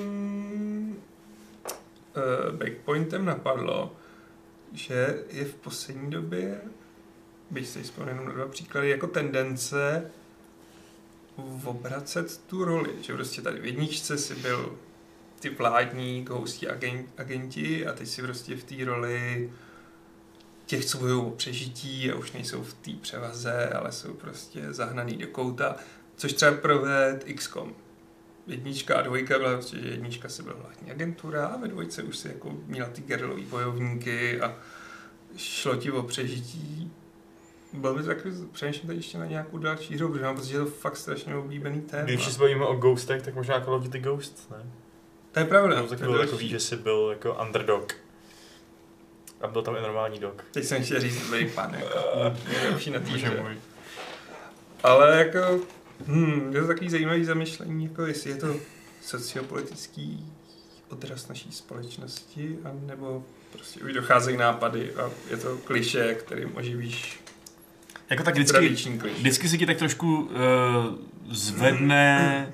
uh, backpointem napadlo, že je v poslední době, byť si vzpomenu na dva příklady, jako tendence obracet tu roli. Že prostě tady v jedničce si byl ty vládní agen, agenti a teď si prostě v té roli těch, co bojují o přežití a už nejsou v té převaze, ale jsou prostě zahnaný do kouta, což třeba proved XCOM jednička a dvojka byla prostě, že jednička si byla vládní agentura a ve dvojce už si jako měla ty gerilový bojovníky a šlo ti o přežití. Byl by to takový, přemýšlím tady ještě na nějakou další hru, protože mám pocit, že je to fakt strašně oblíbený téma. Když se bavíme o ghostech, tak možná Call of Duty Ghost, ne? To je pravda. No, to tak je byl takový, že jsi byl jako underdog. A byl tam i normální dog. Teď jsem chtěl říct dobrý pan, jako nejlepší na týře. můj. Ale jako, hm, je to takový zajímavý zamyšlení, jako jestli je to sociopolitický odraz naší společnosti, anebo prostě už docházejí nápady a je to kliše, kterým oživíš Jako tak vždycky, vždycky se ti tak trošku uh, zvedne,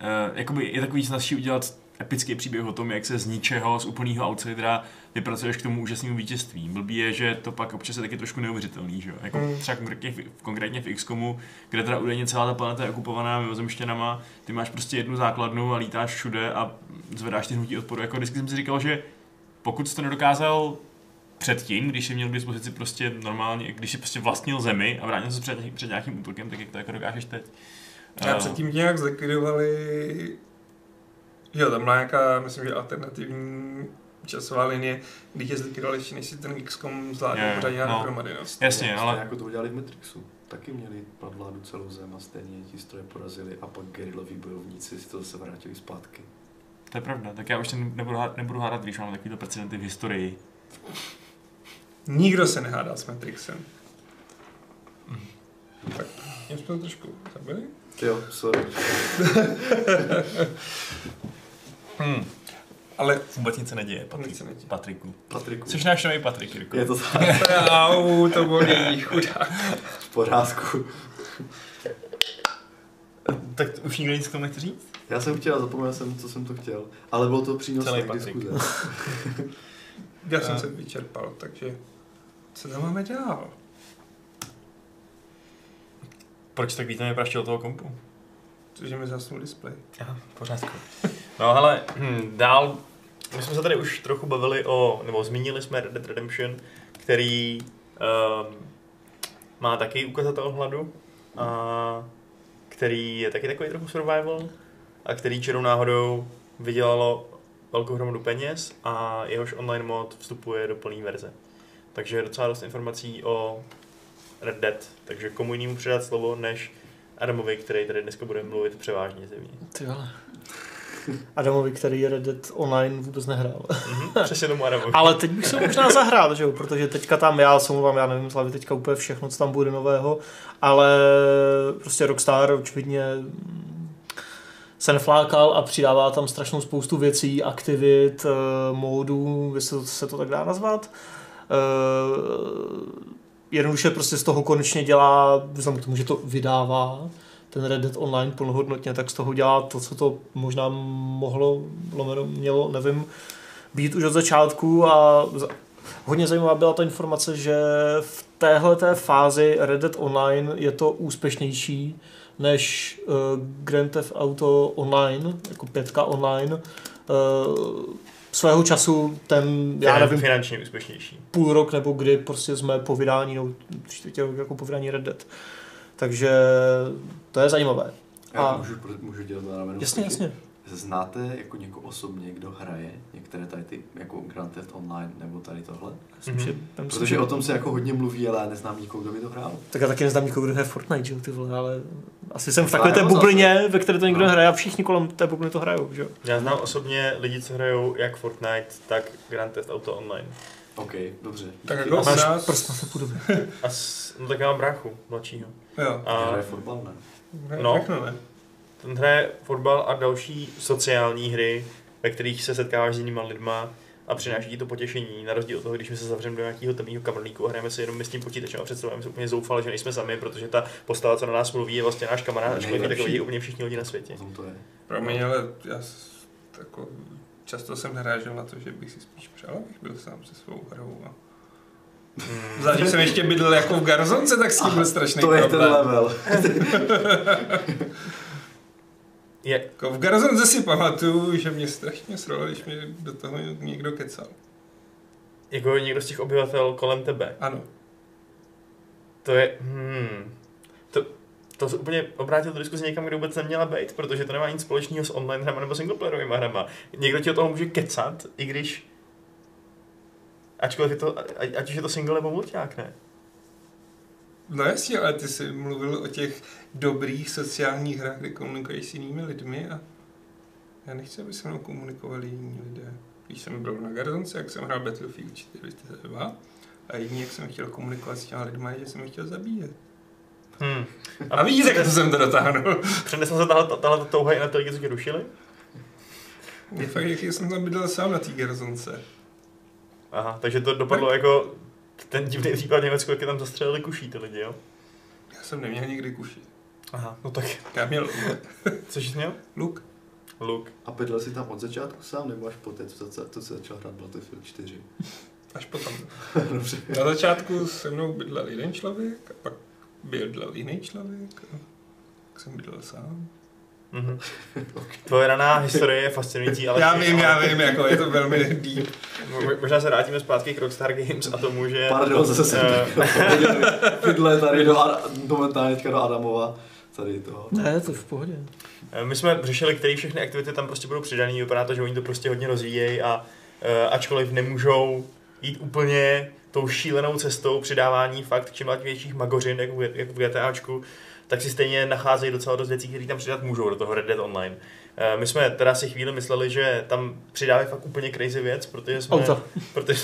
uh, jakoby je takový snaží udělat epický příběh o tom, jak se z ničeho, z úplného outsidera vypracuješ k tomu úžasnému vítězství. Blbý je, že to pak občas je taky trošku neuvěřitelný, že jo? Jako Mm. třeba konkrétně, v- konkrétně v XCOMu, kde teda údajně celá ta planeta je okupovaná mimozemštěnama, ty máš prostě jednu základnu a lítáš všude a zvedáš ty hnutí odporu. Jako vždycky jsem si říkal, že pokud jsi to nedokázal předtím, když jsi měl k dispozici prostě normálně, když jsi prostě vlastnil zemi a bránil se před, před nějakým útokem, tak jak to jako dokážeš teď. A Eh, předtím nějak zlikvidovali, jo, tam byla nějaká, myslím, že alternativní časová linie, kdy tě zlikvidovali ještě, než si ten XCOM zvládl jo, pořádně no. no. dohromady, no. Jasně, ale jako to udělali v Matrixu. Taky měli nad vládu celou zem a stejně ti stroje porazili a pak geriloví bojovníci si to zase vrátili zpátky. to je pravda, tak já už ten nebudu, hádat, nebudu hádat, když máme takovýto precedenty v historii. Nikdo se nehádá s Matrixem. Tak, tím jsme to trošku zabili. Jo, sorry. Hmm. Ale Vůbec nic se neděje, nic Patrik. se neděje. Patriku. Patriku. Jsi náš nový Patrik, Jirko. Je to tak Au, to bolí, chudák. v pořádku. Tak už nikdo nic k tomu nechce říct? Já jsem chtěl, zapomněl jsem, co jsem to chtěl. Ale bylo to přínosné diskuze. Já jsem se vyčerpal, takže co tam máme dál? Proč tak víte praštil toho kompu? Cože mi zasnul displej. Aha, pořádku. No hele, hm, dál, my jsme se tady už trochu bavili o, nebo zmínili jsme Red Dead Redemption, který um, má taky ukazatel hladu, a který je taky takový trochu survival, a který čirou náhodou vydělalo velkou hromadu peněz a jehož online mod vstupuje do plné verze. Takže je docela dost informací o Red Dead, takže komu jinému předat slovo, než Adamovi, který tady dneska bude mluvit převážně zimně. Ty vole. Adamovi, který Red Dead Online vůbec nehrál. Mhm, přesně tomu Adamovi. Ale teď bych se možná zahrál, že jo, protože teďka tam, já se mluvám, já nevím z hlavy teďka úplně všechno, co tam bude nového, ale prostě Rockstar očividně se neflákal a přidává tam strašnou spoustu věcí, aktivit, eh, módů, jestli se to tak dá nazvat. Eh, Jednoduše prostě z toho konečně dělá, vzhledem k tomu, že to vydává, ten Red Dead Online plnohodnotně, tak z toho dělá to, co to možná mohlo, lomeno mělo, nevím, být už od začátku a hodně zajímavá byla ta informace, že v téhle fázi Red Dead Online je to úspěšnější než uh, Grand Theft Auto Online, jako pětka online. Uh, svého času ten, já nevím, Finančně úspěšnější. půl rok nebo kdy prostě jsme po vydání, no čtvrtě jako po vydání Red Dead. Takže to je zajímavé. Já A- můžu, můžu dělat na ramenu. Jasně, jasně. Znáte jako někoho osobně, kdo hraje některé tady ty, jako Grand Theft Online nebo tady tohle? Myslím, Mhm. že, já myslím, Protože že o tom se jako hodně mluví, ale já neznám nikoho, kdo by to hrál. Tak já taky neznám nikoho, kdo hraje Fortnite, že jo, ty vole, ale asi jsem v takové té bublině, ve které to někdo No. hraje a všichni kolem té bubliny to hrajou, že jo. Já znám osobně lidi, co hrajou jak Fortnite, tak Grand Theft Auto Online. OK, dobře. Tak jako máš nás... Prst na se s, no tak já mám bráchu, mladšího. Jo, A... A Hraje fotbal, ne? ne, No. všechno ne. Ten hraje fotbal a další sociální hry, ve kterých se setkáváš s jinýma lidma a přináší ti to potěšení, na rozdíl od toho, když my se zavřeme do nějakého temného kamerlíku a hrajeme si jenom my s tím počítačem a představujeme si úplně zoufale, že nejsme sami, protože ta postava, co na nás mluví, je vlastně náš kamarád, ačkoliv tak vidí úplně všichni lidi na světě. O tom to je. Promiň, ale já jako, často jsem narážel na to, že bych si spíš přál, abych byl sám se svou hrou. A... Hmm. Když jsem ještě bydlel jako v Garzonce, tak s tím byl strašný To je ten level. Je, Jako v Garzonce si pamatuju, že mě strašně sralo, když mi do toho někdo kecal. jako někdo z těch obyvatel kolem tebe. Ano. To je, hmm, to, to se úplně obrátil tu diskuzi někam, kde vůbec neměla být, protože to nemá nic společného s online hrama nebo singleplayerovými hrama. Někdo ti o toho může kecat, i když, ačkoliv je to, ať, už je to single nebo mulťák, ne? No jasně, ale ty jsi mluvil o těch dobrých sociálních hrách, kde komunikuješ s jinými lidmi a já nechci, aby se mnou komunikovali jiní lidé. Když jsem byl na Garzonce, jak jsem hrál Battlefield 42 a jediný, jak jsem chtěl komunikovat s těma lidmi, je, že jsem je chtěl zabíjet. Hmm. A vidíte, jak to jsem to dotáhnul. Přenesl se tahle, tahle touha i na ty lidi, co tě rušili? Je fakt, jaký jsem tam bydlel sám na té garzonce. Aha, takže to dopadlo jako ten divný případ v Německu, jak je tam zastřelili kuší ty lidi, jo? Já jsem neměl nikdy kuši. Aha, no tak, Já měl což jsi měl? luk. Luk. A bydlel jsi tam od začátku sám, nebo až poté, co, co, co se začal hrát Battlefield 4? Až potom. Dobře. Na začátku se mnou bydlel jeden člověk, a pak bydlel jiný člověk. A pak jsem bydlel sám. Mhm. Tvoje raná historie je fascinující, ale... já vím, já vím, jako je to velmi deep. Mo- Možná se vrátíme zpátky k Rockstar Games a tomu, že... Pardon, zase jsem Eh, Fidle tady do, momentálně teďka do Adamova. Tady toho. Ne, to je v pohodě. Eh, My jsme řešili, které všechny aktivity tam prostě budou přidané. Vypadá to, že oni to prostě hodně rozvíjejí a uh, ačkoliv nemůžou jít úplně tou šílenou cestou přidávání fakt čím dál větších magořin, jako, v- jako v GTAčku, tak si stejně nacházejí docela dost věcí, které tam přidat můžou do toho Red Dead Online. Eh, My jsme teda si chvíli mysleli, že tam přidávají fakt úplně crazy věc, protože jsme, Auta. protože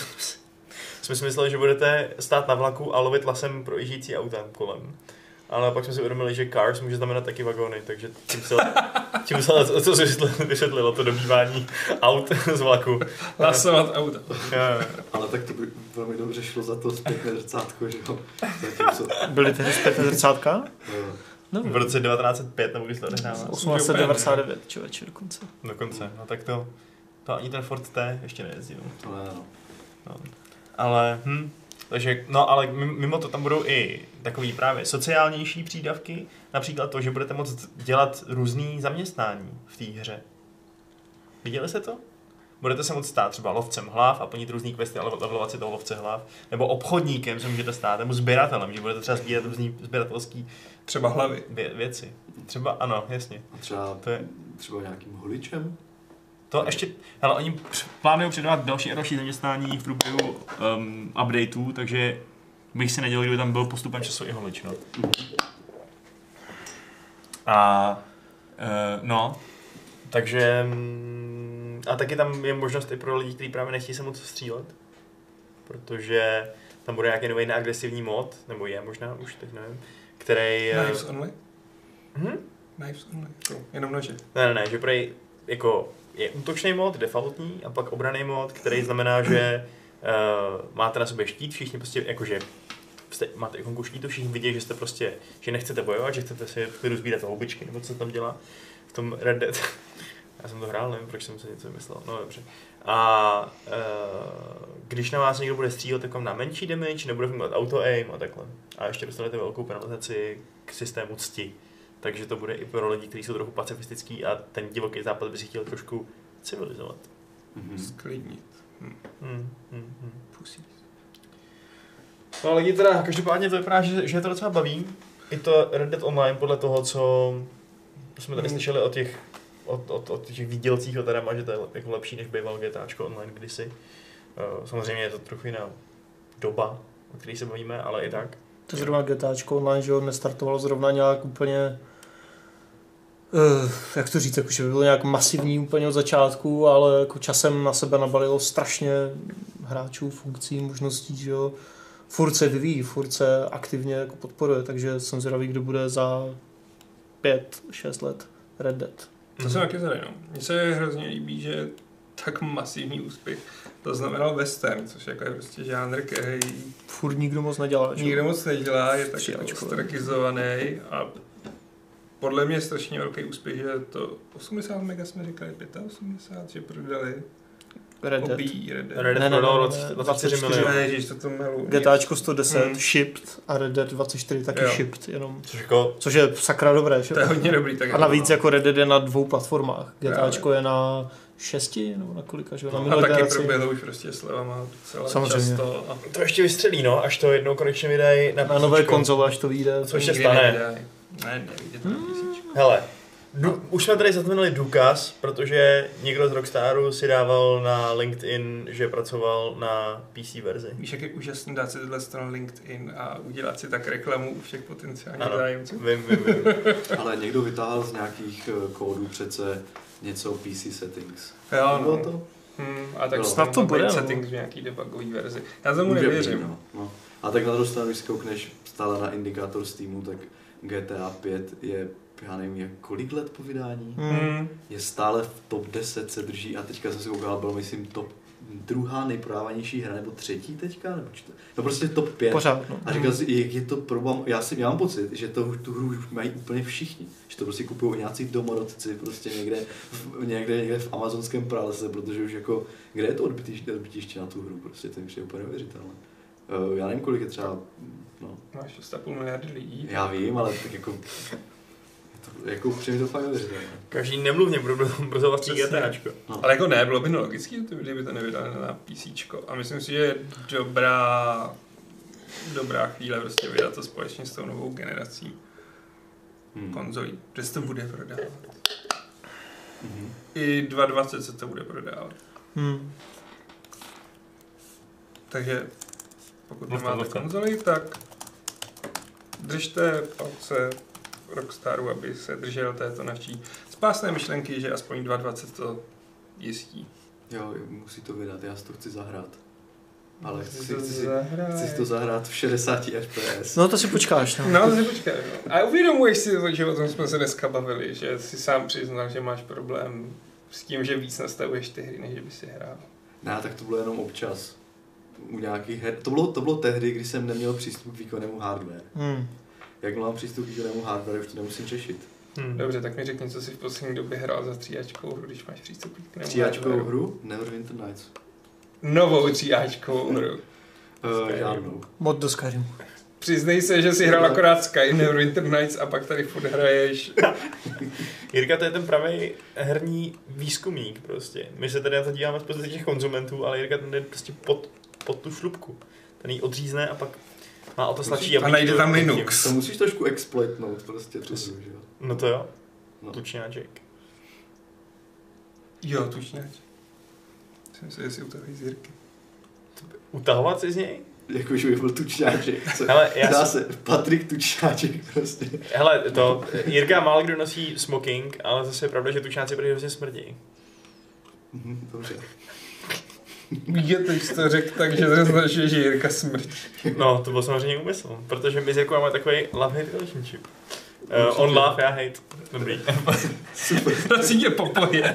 jsme si mysleli, že budete stát na vlaku a lovit lasem projíždějící auta kolem. Ale pak jsme si uvědomili, že cars může znamenat taky vagóny, takže tím se, tím se to, to vysvětlilo, to dobývání aut z vlaku. Hlasovat auta. Ale tak to by velmi dobře šlo za to zpětné zrcátko, že jo? Byly tehdy zpětné zrcátka? No, V roce 1905, nebo když to odehrává. 1899 člověče dokonce. Dokonce, no tak to, to ani ten Ford T ještě nejezdil. to ne, no. No. Ale, hm, takže, no ale mim- mimo to tam budou i takový právě sociálnější přídavky, například to, že budete moct dělat různý zaměstnání v té hře. Viděli jste to? Budete se moct stát třeba lovcem hlav a plnit různý questy, ale levelovat si toho lovce hlav. Nebo obchodníkem se můžete stát, nebo sběratelem, že budete třeba sbírat různý sběratelské Třeba hlavy. vě- věci. Třeba, ano, jasně. A třeba, To je, třeba nějakým holičem? To ještě, ale oni plánují přidávat další a další zaměstnání v průběhu um, updateů, takže bych si nedělal, kdyby tam byl postupem času i holič, no. A uh, no, takže mm, a taky tam je možnost i pro lidi, kteří právě nechtějí se moc střílet, protože tam bude nějaký nový neagresivní mod, nebo je možná už, teď nevím, který... eh, Knives only? hm? Knives only. Jako, jenom nože. Ne, ne, ne, že prej jako je útočný mod, defaultní, a pak obraný mod, který znamená, že uh, máte na sobě štít, všichni prostě, jakože jste, máte ikonku štítu, všichni vidí, že jste prostě, že nechcete bojovat, že chcete si klidu sbírat houbičky, nebo co se tam dělá v tom Red Dead. Já jsem to hrál, nevím, proč jsem si něco vymyslel, no dobře. A uh, když na vás někdo bude střílet, tak vám na menší damage, nebude fungovat auto-aim a takhle. A ještě dostanete velkou penalizaci k systému cti. Takže to bude i pro lidi, kteří jsou trochu pacifistický a ten divoký západ by si chtěl trošku civilizovat. Mhm. Sklidnit. Hmm, hmm, hmm. Pusí. No ale lidi teda, každopádně to vypadá, že, že je to docela baví. I to Red Dead Online podle toho, co jsme tady Hmm. slyšeli o těch, o, o, o těch výdělcích, o teda má, že to je jako lepší, než býval GTAčko Online kdysi. Eh, Samozřejmě je to trochu jiná doba, o které se bavíme, ale i tak. To zrovna GTAčko online, že jo, nestartovalo zrovna nějak úplně Uh, jak to říct, jakože by bylo nějak masivní úplně od začátku, ale jako časem na sebe nabalilo strašně hráčů, funkcí, možností, že jo. Furt se vyvíjí, furt se aktivně jako podporuje, takže jsem zvědavý, kdo bude za pět, šest let Red Dead. To jsem taky tady, no. Mně se hrozně líbí, že tak masivní úspěch to znamenal western, což jako je prostě žánr, který Furt nikdo moc nedělá, že nikdo moc nedělá, je tak jako Přijačkové. strakizovaný a podle mě je strašně velký úspěch, že to 80 mega jsme říkali, 85, že prodali Red Dead. obí Red Dead. Red Dead Ne, ne, ne, ne, 24 24 milionů. Ježiš, to to melu. GTAčko 110 Hmm. shipped a Red Dead 24 taky Jo. shipped jenom. Což jako, Což je sakra dobré, že? To je hodně dobrý. Tak A navíc jako Red Dead je na dvou platformách. Právě. GTAčko je na šesti nebo na kolika, že jo? Na a taky generaci. proběhlo už prostě slevama docela Samozřejmě. často. A to ještě vystřelí, no, až to jednou konečně vydají na, Na nové konzole, až to vyjde. Což se stane. nevydají. Ne, nevíde to na písíčku. Hele, du, už jsme tady zaznamenali důkaz, protože někdo z Rockstaru si dával na LinkedIn, že pracoval na PC verzi. Víš, jak je úžasný dát si tyhle na LinkedIn a udělat si tak reklamu u všech potenciálních zájemců? Vím, vím, vím. Ale někdo vytáhl z nějakých eh, kódů přece něco PC settings. Jo, Bylo no. to? Hmm, a tak No. Snad to bude, no. settings v nějaký debugový verzi. Já tomu být, nevěřím. no. no. A tak na druhou stranu, když si koukneš stále na indikátor Steamu, tak GTA 5 je já nevím, jak kolik let po vydání. Hmm. Hmm. Je stále v top 10 se drží a teďka jsem si koukal, byl myslím top druhá nejprodávanější hra, nebo třetí teďka, nebo čtvrtá. No prostě top 5. Pořád, no. A říkal si, jak je to problém, já, si, já mám pocit, že to, tu hru už mají úplně všichni. Že to prostě kupují nějací domorodci prostě někde, v, někde, někde v amazonském pralese, protože už jako, kde je to odbytiště, odbytiště na tu hru, prostě to přijde úplně neuvěřitelné. Uh, já nevím, kolik je třeba, no, Máš 6,5 miliardy lidí. já vím, ale tak jako, je to, jako mi to fakt neuvěřitelné. Každý nemluvně bude brzo Přesně. GTAčko. Ale jako ne, bylo by nelogický, kdyby to nevydali na PC. A myslím si, že je dobrá, dobrá chvíle prostě vydat to společně s tou novou generací Hmm. konzolí, protože se to bude prodávat. Mhm. I 2.20 se to bude prodávat. Hmm. Takže pokud No, nemáte to- konzoli, tak držte palce Rockstaru, aby se držel této naší spásné myšlenky, že aspoň 2.20 to jistí. Jo, musí to vydat, já si to chci zahrát. Ale Chci chci, to chci, si, zahrát. chci si to zahrát v 60 FPS. No to si počkáš, no. No, to si počkej. No. A uvědomuješ si že o tom jsme se dneska bavili, že jsi sám přiznal, že máš problém s tím, že víc nastavuješ ty hry, než by si hrál. Ne, tak to bylo jenom občas. U nějakých her. To bylo, to bylo tehdy, kdy jsem neměl přístup k výkonnému hardware. Hmm. Jak mám přístup k výkonnému hardware, už to nemusím řešit. Hmm. Dobře, tak mi řekni, co jsi v poslední době hrál za tříáčkovou hru, když máš přístup k němu. Tříáčkovou hru? Neverwinter Nights. Novou tříáčkovou hru. Uh, Skyrim. žádnou. Mod do Skyrimu. Přiznej se, že jsi hrál akorát Sky Neverwinter Nights a pak tady furt hraješ. Jirka to je ten pravý herní výzkumník prostě. My se tady na to díváme z pozice těch konzumentů, ale Jirka ten jde prostě pod, pod tu šlubku. Ten ji odřízne a pak má o to stačí. A najde tam Linux. To musíš trošku exploitnout prostě hru, že jo. No to jo, No. tučňáček. Jo, tučně. Jsem si, jestli utahují z Jirky. Utahovat si z něj? Jako, že by byl tučňáček. Co? Hele, já Dá si, se, Patrik tučňáček prostě. hele, to, Jirka málo kdo nosí smoking, ale zase je pravda, že tučňáci prý hrozně smrdí. Mhm, Dobře. Je to jsi to řekl tak, že to značí, že Jirka smrtí. No, to byl samozřejmě úmysl, protože my s Jirkou máme takový love-hate relationship. Uh, on love, já hate. Dobrý. Prosím tě, popoje.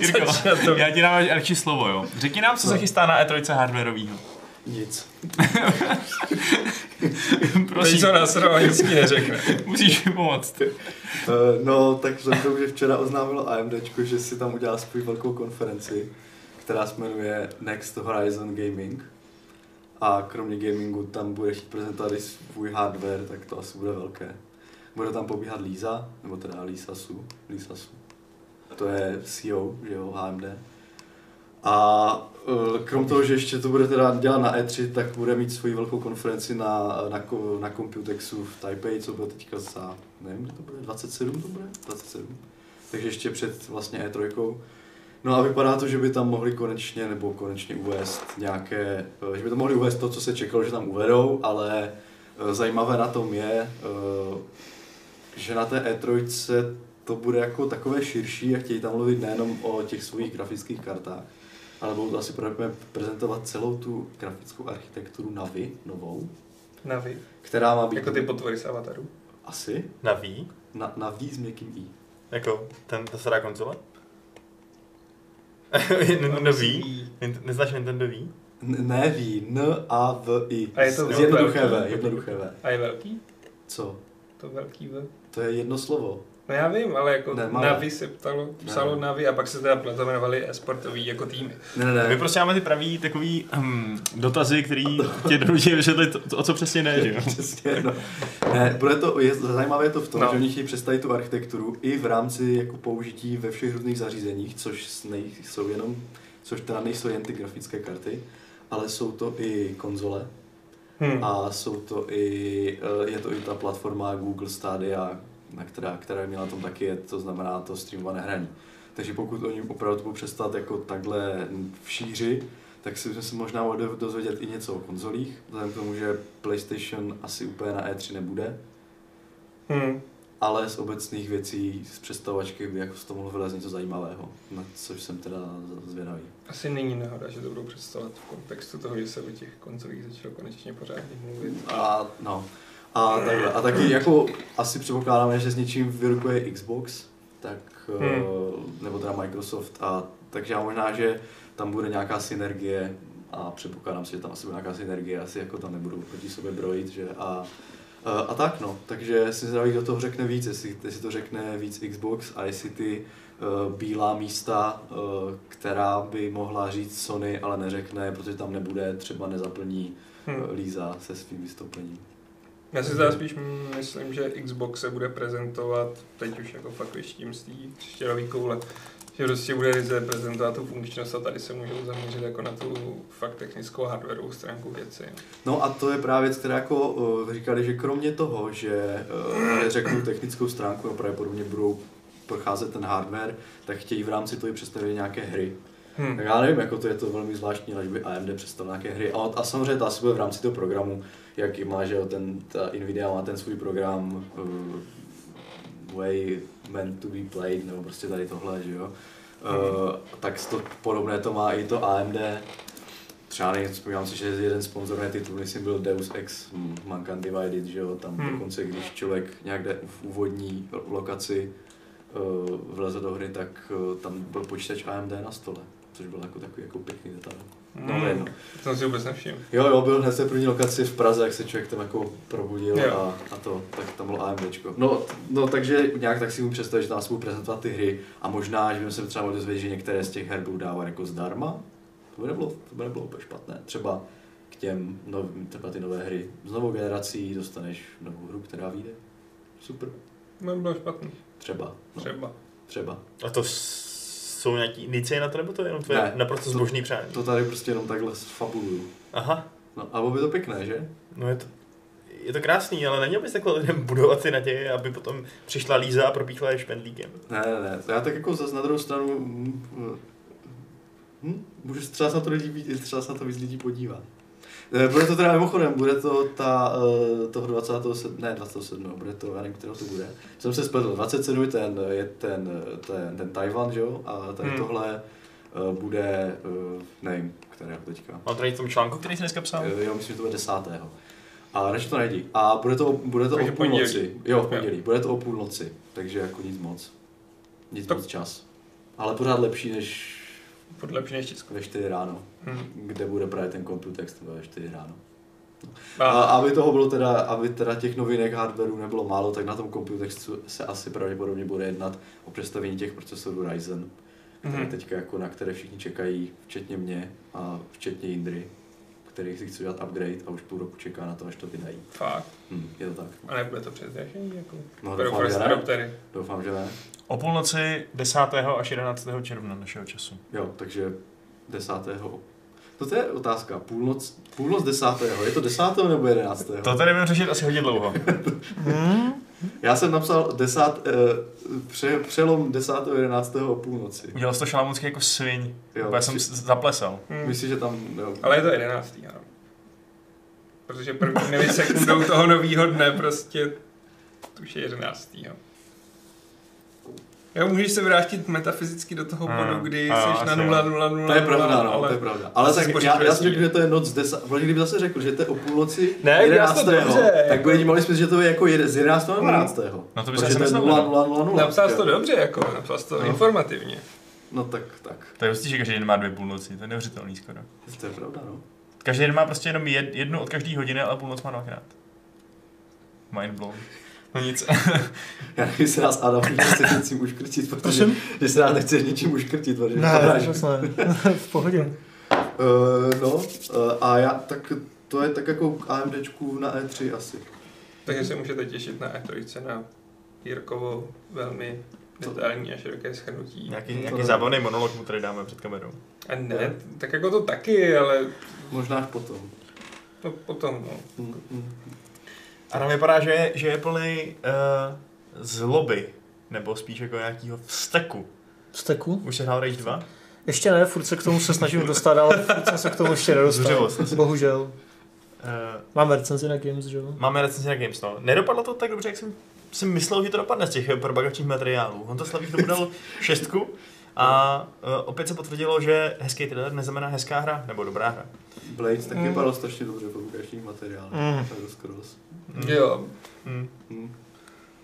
Jirko, já ti dám radši slovo, jo. Řekni nám, co se chystá na E3 hardwareovýho. Nic. Teď Prosím, co nás nic ti neřekne. musíš mi pomoct. Uh, no, tak vzhledem že včera oznámilo AMD, že si tam udělá svou velkou konferenci, která se jmenuje Next Horizon Gaming. A kromě gamingu tam bude chtít prezentovat i svůj hardware, tak to asi bude velké. Bude tam pobíhat Lisa, nebo teda Lisa Su, Lisa Su. To je CEO, že jo, AMD. A eh, krom toho, že ještě to bude teda dělat na E3, tak bude mít svoji velkou konferenci na, na, na Computexu v Taipei, co bude teďka za, nevím, kdy to bude, 27 to bude? 27. Takže ještě před vlastně E3. No a vypadá to, že by tam mohli konečně, nebo konečně uvést nějaké, eh, že by to mohli uvést to, co se čekalo, že tam uvedou, ale eh, zajímavé na tom je, eh, že na té E3 to bude jako takové širší a chtějí tam mluvit nejenom o těch svých grafických kartách, ale budou to asi pravděpodobně prezentovat celou tu grafickou architekturu Navi, novou, Navi. která má být Jako ty potvory z Avataru. asi Na Wii? na, Navi s měkkým i. Jako ten, ta stará konzole? Nintendo? Nint- Neznáš Nintendo Wii? N- ne ví, N A V I. A je to jednoduché velký? V, jednoduché V. A je velký? Co? To velký V. To je jedno slovo. No já vím, ale jako Ne, malé. Navi se ptalo, psalo Ne. Navi a pak se teda to jmenovali e-sportový jako týmy. Ne, ne, My prostě máme ty pravý takový um, dotazy, který tě donutí vysvětlit, to, o co přesně ne, že jo? Přesně, no. Ne, bude to, je, zajímavé je to v tom, No. no. že oni chtějí představit tu architekturu i v rámci jako použití ve všech různých zařízeních, což nejsou jenom, což teda nejsou jen ty grafické karty, ale jsou to i konzole Hmm. a jsou to i, eh, je to i ta platforma Google Stadia, na která, která měla tam taky, je, to znamená to streamované hraní. Takže pokud oni opravdu budou přestat jako takhle v šíři, tak si se možná dozvědět i něco o konzolích, vzhledem k tomu, že PlayStation asi úplně na E3 nebude, Hmm. ale z obecných věcí, z představovačky by jako z toho mohlo něco zajímavého, na což jsem teda zvědavý. Asi není náhoda, že to budou představovat v kontextu toho, že se o těch konzolích začalo konečně pořádně mluvit. A no, A, takhle. a taky jako asi předpokládáme, že s něčím vyrukuje Xbox, tak, Hmm. hmm. nebo teda Microsoft, a takže já možná, že tam bude nějaká synergie a předpokládám si, že tam asi bude nějaká synergie, asi jako tam nebudou proti sobě brojit, že a, a, a tak no, takže si zdraví do toho řekne víc, jestli, jestli to řekne víc Xbox a jestli ty uh, bílá místa, uh, která by mohla říct Sony, ale neřekne, protože tam nebude, třeba nezaplní Hm. uh, Líza se svým vystoupením. Já si teda spíš myslím, že Xbox se bude prezentovat, teď už jako fakt vyštím z té štěrový koule, že prostě bude ryze prezentovat tu funkčnost a tady se můžou zaměřit jako na tu fakt technickou hardwareovou stránku věci. No a to je právě věc, která jako uh, říkali, že kromě toho, že uh, řeknou technickou stránku a pravděpodobně budou procházet ten hardware, tak chtějí v rámci toho i představit nějaké hry. Hm. Tak já nevím, jako to je to velmi zvláštní, ale by AMD představil nějaké hry. A, a samozřejmě to asi bude v rámci toho programu, jak i má, že jo, ten, ta Nvidia má ten svůj program uh, Way meant to be played, nebo prostě tady tohle, že jo. Uh, tak to podobné to má i to AMD. Třeba nevím, vzpomínám si, že jeden sponzorný titul, myslím, byl Deus Ex Mankind Divided, že jo, tam Hmm. dokonce, když člověk nějak jde v úvodní lokaci uh, vleze do hry, tak tam byl počítač AMD na stole, což byl jako takový jako pěkný detail. No, Hmm. jedno. To jsem si vůbec nevšiml. Jo, jo, byl hned v první lokaci v Praze, jak se člověk tam jako probudil Jo. a, a, to, tak tam bylo AMDčko. No, no, takže nějak tak si mu představit, že tam se budou prezentovat ty hry a možná, že bychom se třeba mohli dozvědět, že některé z těch her budou dávat jako zdarma. To by nebylo, to by nebylo úplně špatné. Třeba k těm novým, třeba ty nové hry. Z novou generací dostaneš novou hru, která vyjde. Super. Nebylo špatný. Třeba. No, Třeba. třeba. A to s- jsou nějaký indicie na to, nebo to je jenom tvoje Ne, naprosto to- zbožný přání? To tady prostě jenom takhle fabuluju. Aha, No, a bylo by to pěkné, že? no je to, je to krásný, ale neměl bys takhle lidem budovat ty naděje, aby potom přišla Líza a propíchla je špendlíkem. Ne, ne, ne. Já tak jako zase na druhou stranu... mm, Hm, můžu třeba se na to lidi, třeba se na to víc lidí podívat. Eh, Bude to teda mimochodem, bude to ta, eh, toho 27, ne 27, bude to, já nevím, kterého to bude. Jsem se spletl, 27 je ten, je ten, ten, ten Tajvan, že jo, a tady Hmm. tohle eh, bude, nevím, kterého teďka. Mám tady v tom článku, který jsi dneska psal? Jo, myslím, že to bude 10. A než to najdi. A bude to, bude to Takže o půlnoci. pondělí. Jo, v pondělí. Bude to o půlnoci. Takže jako nic moc. Nic Tak- moc čas. Ale pořád lepší než Podle Česko. ve 4 ráno, Hm. kde bude právě ten komputext ve 4 ráno. A, A aby toho bylo teda, aby teda těch novinek hardwareu nebylo málo, tak na tom komputextu se asi pravděpodobně bude jednat o představení těch procesorů Ryzen, které Mhm. teďka jako na které všichni čekají, včetně mě a včetně Indry, který si chce udělat upgrade a už půl roku čeká na to, až to vydají. Fakt. Hm, je to tak. A nebude to předražení jako No, pro doufám, že ne. Doufám, že ne. O půlnoci 10. až 11. června našeho času. Jo, takže 10. To je otázka. Půlnoc, půlnoc 10. Je to 10. nebo 11. To tady budeme řešit asi hodně dlouho. Hmm? Já jsem napsal 10, eh, pře, přelom 10. 11. o půlnoci. Udělal jsi to šalamunský jako sviň. Jo, Já jsem myslí- s- zaplesal. Hm. Myslíš, že tam... Jo. Ale je to 11. ano. Protože první milisekundou toho nového dne prostě to už je 11. Jo. Jo, můžeš se vrátit metafyzicky do toho Hmm. bodu, kdy A, jsi na asi 0, jo. 0, 0, To je pravda, no, ale... to je pravda. Ale tak já, já si řekl, že to je noc 10. Protože kdyby zase řekl, že to je o půlnoci Ne, 11. já to dobře, tak jako- by mohli smysl, že to je jako jed- z 11. nebo 12. No to by se to je myslel, 0, no. 0, 0, 0. Napsal jsi to dobře, jako, napsal jsi to No. informativně. No tak, tak. To je hustý, že každý den má dvě půlnoci, to je neuvěřitelný skoro. To je pravda, no. Každý den má prostě jenom jed, jednu od každý hodiny, ale půlnoc má dvakrát. Mind blown. No nic. Já nevím, jestli nás Adam nechce něčím uškrtit, protože Prosím? že se nás nechce něčím uškrtit, protože to Ne, ne. v pohodě. Uh, no, uh, a já, tak to je tak jako k AMDčku na E3 asi. Takže se můžete těšit na E3 na Jirkovo velmi detailní a široké shrnutí. Nějaký, To nějaký ne. zábavný monolog mu tady dáme před kamerou. A ne, tak jako to taky, ale Možná až potom. to potom, no. Mm, mm. A nám vypadá, že, je- že je plný uh, zloby, nebo spíš jako nějakého vzteku. Steku? Už se hrál Rage 2? Ještě ne, furt se k tomu se snažím dostat, ale furt jsem se k tomu ještě nedostal. Bohužel. Uh, Máme recenzi na Games, že jo? máme recenzi na Games, no. Nedopadlo to tak dobře, jak jsem si myslel, že to dopadne z těch propagačních materiálů. On to Slavík tomu dal šestku A uh, opět se potvrdilo, že hezký trailer neznamená hezká hra, nebo dobrá hra. Blades taky Mm. vypadalo strašně dobře po ukážních materiálech. Mm. Mm. Scrolls. Mm. Jo, Mm. Mm.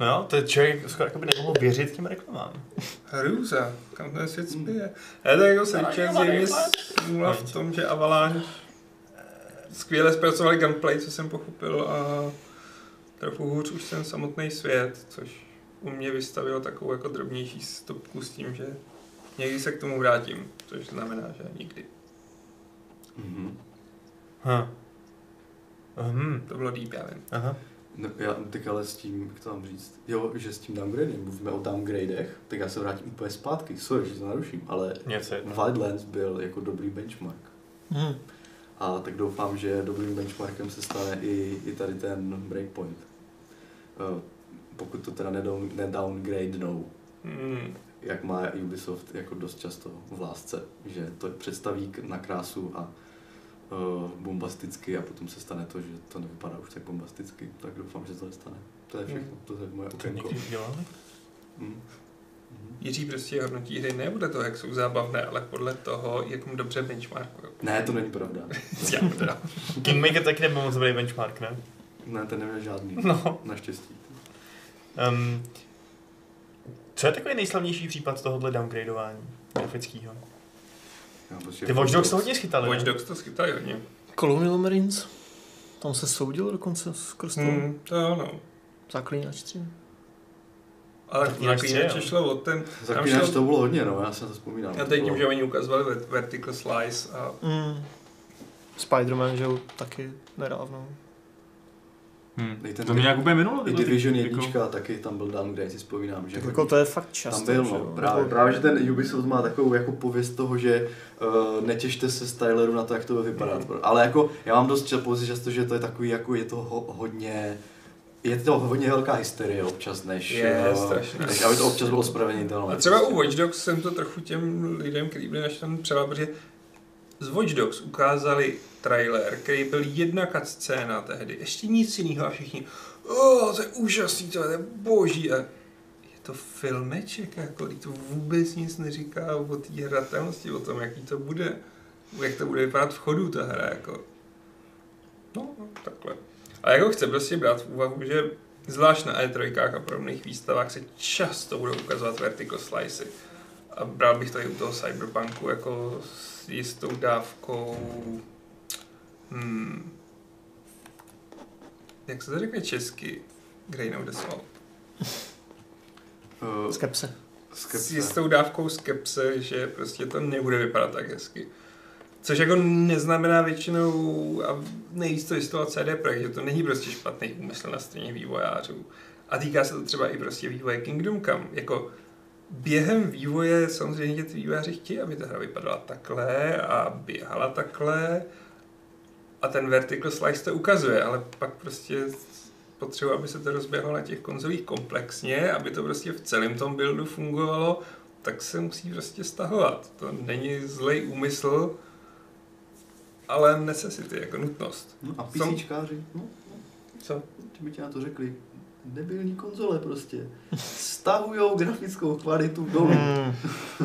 No jo, to je člověk skoro jako by nemohl věřit těm reklamám. hrůza, kam ten svět spěje. Ale tak jako se jo, smůla v tom, že Avalanche skvěle zpracovali gunplay, co jsem pochopil, a trochu hůř už ten samotný svět, což u mě vystavilo takovou jako drobnější stopku s tím, že někdy se k tomu vrátím, což znamená, že nikdy. Mhm. Hm. Hm. To bylo deep, já vím. Aha. No, já teď ale s tím, jak to mám říct, jo, že s tím downgradem, mluvíme o downgradech, tak já se vrátím úplně zpátky, sorry, že to naruším, ale Něco. Wildlands byl jako dobrý benchmark. Hmm. A tak doufám, že dobrým benchmarkem se stane i, i tady ten breakpoint. Eh, Pokud to teda nedown- nedowngradenou, Hmm. Jak má Ubisoft jako dost často v lásce, že to představí k- na krásu a uh, bombasticky a potom se stane to, že to nevypadá už tak bombasticky, tak doufám, že to nestane. To je všechno, to je moje To okénko. někdy udělali? Mm. Jiří prostě hodnotí hry ne podle toho, jak jsou zábavné, ale podle toho, jak mu dobře benchmarkují. Ne, to není pravda. Já teda. Kingmaker taky nebyl moc dobrý benchmark, ne? Ne, ten neměl žádný. No. Naštěstí. Um, co je takový nejslavnější případ tohohle downgradeování grafického? Já, prostě Ty Watch Dogs to hodně schytali, Watch? Dogs to schytali hodně. Colonial Marines. Tam se soudil dokonce skrz to. Hmm, to ano. Zaklínač 3. Ale Zaklínač taky tři, jinak jo. šlo o ten... Zaklínač šlo- to bylo hodně, no, já se to vzpomínám. A To teď tím, že oni ukazovali ver- vertical slice a Mm. Spider-Man, že jo, taky nedávno. Hmm. Ten To mě nějak úplně minulo. I Division jako- jednička taky tam byl downgrade, si vzpomínám, že Tak jako to je fakt často. tam byl, že no, jo. právě, právě, že ten Ubisoft má takovou jako pověst toho, že uh, netěšte se styleru na to, jak to bude vypadat. Ale jako, já mám dost pocit často, že to je takový, jako je to ho, hodně, je to hodně velká hysterie občas, než, Je, eh, strašně. než aby to občas bylo spravedlnitelné. A třeba u Watch Dogs jsem to trochu těm lidem, kteří byli naštvaní přelal, protože z Watch Dogs ukázali trailer, který byl jedna scéna tehdy, ještě nic jiného a všichni, oh, to je úžasný, to je boží. A je to filmeček, jako, to vůbec nic neříká o té hratelnosti, o tom, jaký to bude, jak to bude vypadat v chodu ta hra, jako. No, no, takhle. A jako chce prostě brát v úvahu, že zvlášť na E3 a podobných výstavách se často budou ukazovat vertical slices. A bral bych to i u toho Cyberpunku jako s jistou dávkou... Hmm, jak se to řekne česky? Grain of the Soul. Uh, Skepse. S skepse. jistou dávkou skepse, že prostě to nebude vypadat tak hezky. Což jako neznamená většinou, a nejvíc to jistého CD Projekt, že to není prostě špatný úmysl na straně vývojářů. A týká se to třeba i prostě vývoje Kingdom Come. Jako během vývoje samozřejmě ty vývojáři chtějí, aby ta hra vypadala takhle a běhala takhle. A ten vertical slice to ukazuje, ale pak prostě potřeba, aby se to rozběhlo na těch konzolích komplexně, aby to prostě v celém tom buildu fungovalo, tak se musí prostě stahovat. To není zlej úmysl, ale necessity, jako nutnost. No a Jsem- PCčkáři, no, Co? ti by ti na to řekli, debilní konzole prostě. Stahujou grafickou kvalitu dolů. Mm.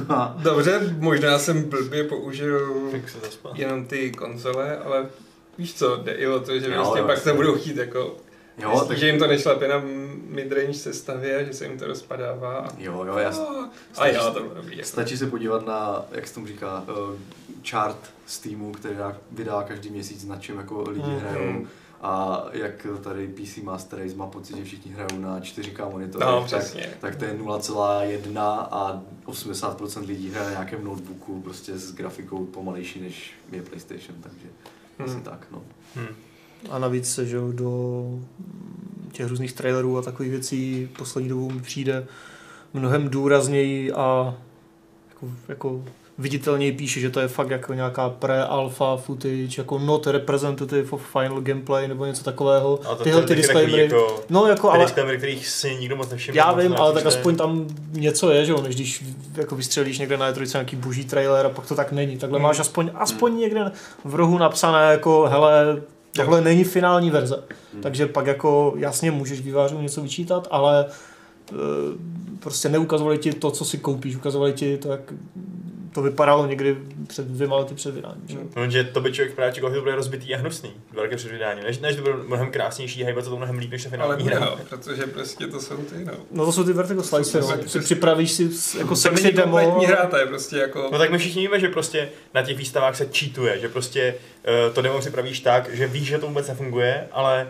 A Dobře, možná jsem blbě použil Jak se zaspal? jenom ty konzole, ale víš co, jde i o to, že Jo, prostě jo. pak to budou chtít jako, jo, tak že jim to nešlape na midrange sestavě, že se jim to rozpadává. A, Jo, jo, já, a jo, to bylo dobrý. Jako. Stačí se podívat na, jak se tomu říká, uh, chart Steamu, který dá- vydá každý měsíc, na čem jako lidi Mhm. hrajou. A jak tady PC Master Race má pocit, že všichni hrajou na 4K monitoru, No, tak, tak to je 0,1 a 80% lidí hraje na nějakém notebooku prostě s grafikou pomalejší než je PlayStation, takže asi Hmm. tak, no. Hm. A navíc se, že do těch různých trailerů a takových věcí poslední dobou mi přijde mnohem důrazněji a jako, jako viditelněji píše, že to je fakt jako nějaká pre-alpha footage, jako not representative of final gameplay nebo něco takového. Ale to, Tyhle to ty disclaimery. jako, No jako, ale... disclaimery, kterých si nikdo moc nevšiml. já vím, ale tak aspoň tam něco je, že jo, než když jako vystřelíš někde na E3 nějaký boží trailer a pak to tak není. Takhle Hmm. máš aspoň, aspoň někde v rohu napsané jako, hele, tohle není finální verze. Hmm. Takže pak jako jasně můžeš vývářům něco vyčítat, ale eh, prostě neukazovali ti to, co si koupíš, ukazovali ti to, jak to vypadalo někdy před dvěma lety před vydáním. Že? No, že to by člověk právě čekal, že to bude rozbitý a hnusný, velké před vydáním. Než, než to bude mnohem krásnější, hejbat se to mnohem líp než ta Ale finální hra. no, protože prostě to jsou ty, no. No to jsou ty vertical slice, no. Slice. připravíš si jako To sexy demo. hra, to je prostě jako... No tak my všichni víme, že prostě na těch výstavách se cheatuje, že prostě uh, to demo připravíš tak, že víš, že to vůbec nefunguje, ale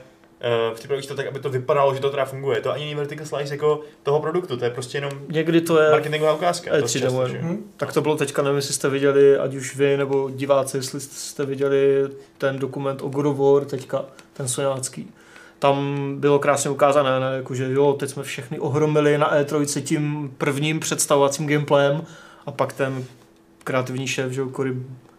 uh, připravíš to tak, aby to vypadalo, že to teda funguje. To ani není vertical slice jako toho produktu, to je prostě jenom Někdy to je marketingová ukázka. E3 dost demo, často, že? Hm? Tak to bylo teďka, nevím, jestli jste viděli, ať už vy nebo diváci, jestli jste viděli ten dokument o God of War teďka, ten sojácký. Tam bylo krásně ukázané, ne? Jako, že jo, teď jsme všechny ohromili na E3 tím prvním představovacím gameplayem a pak ten kreativní šéf, že jo, Cory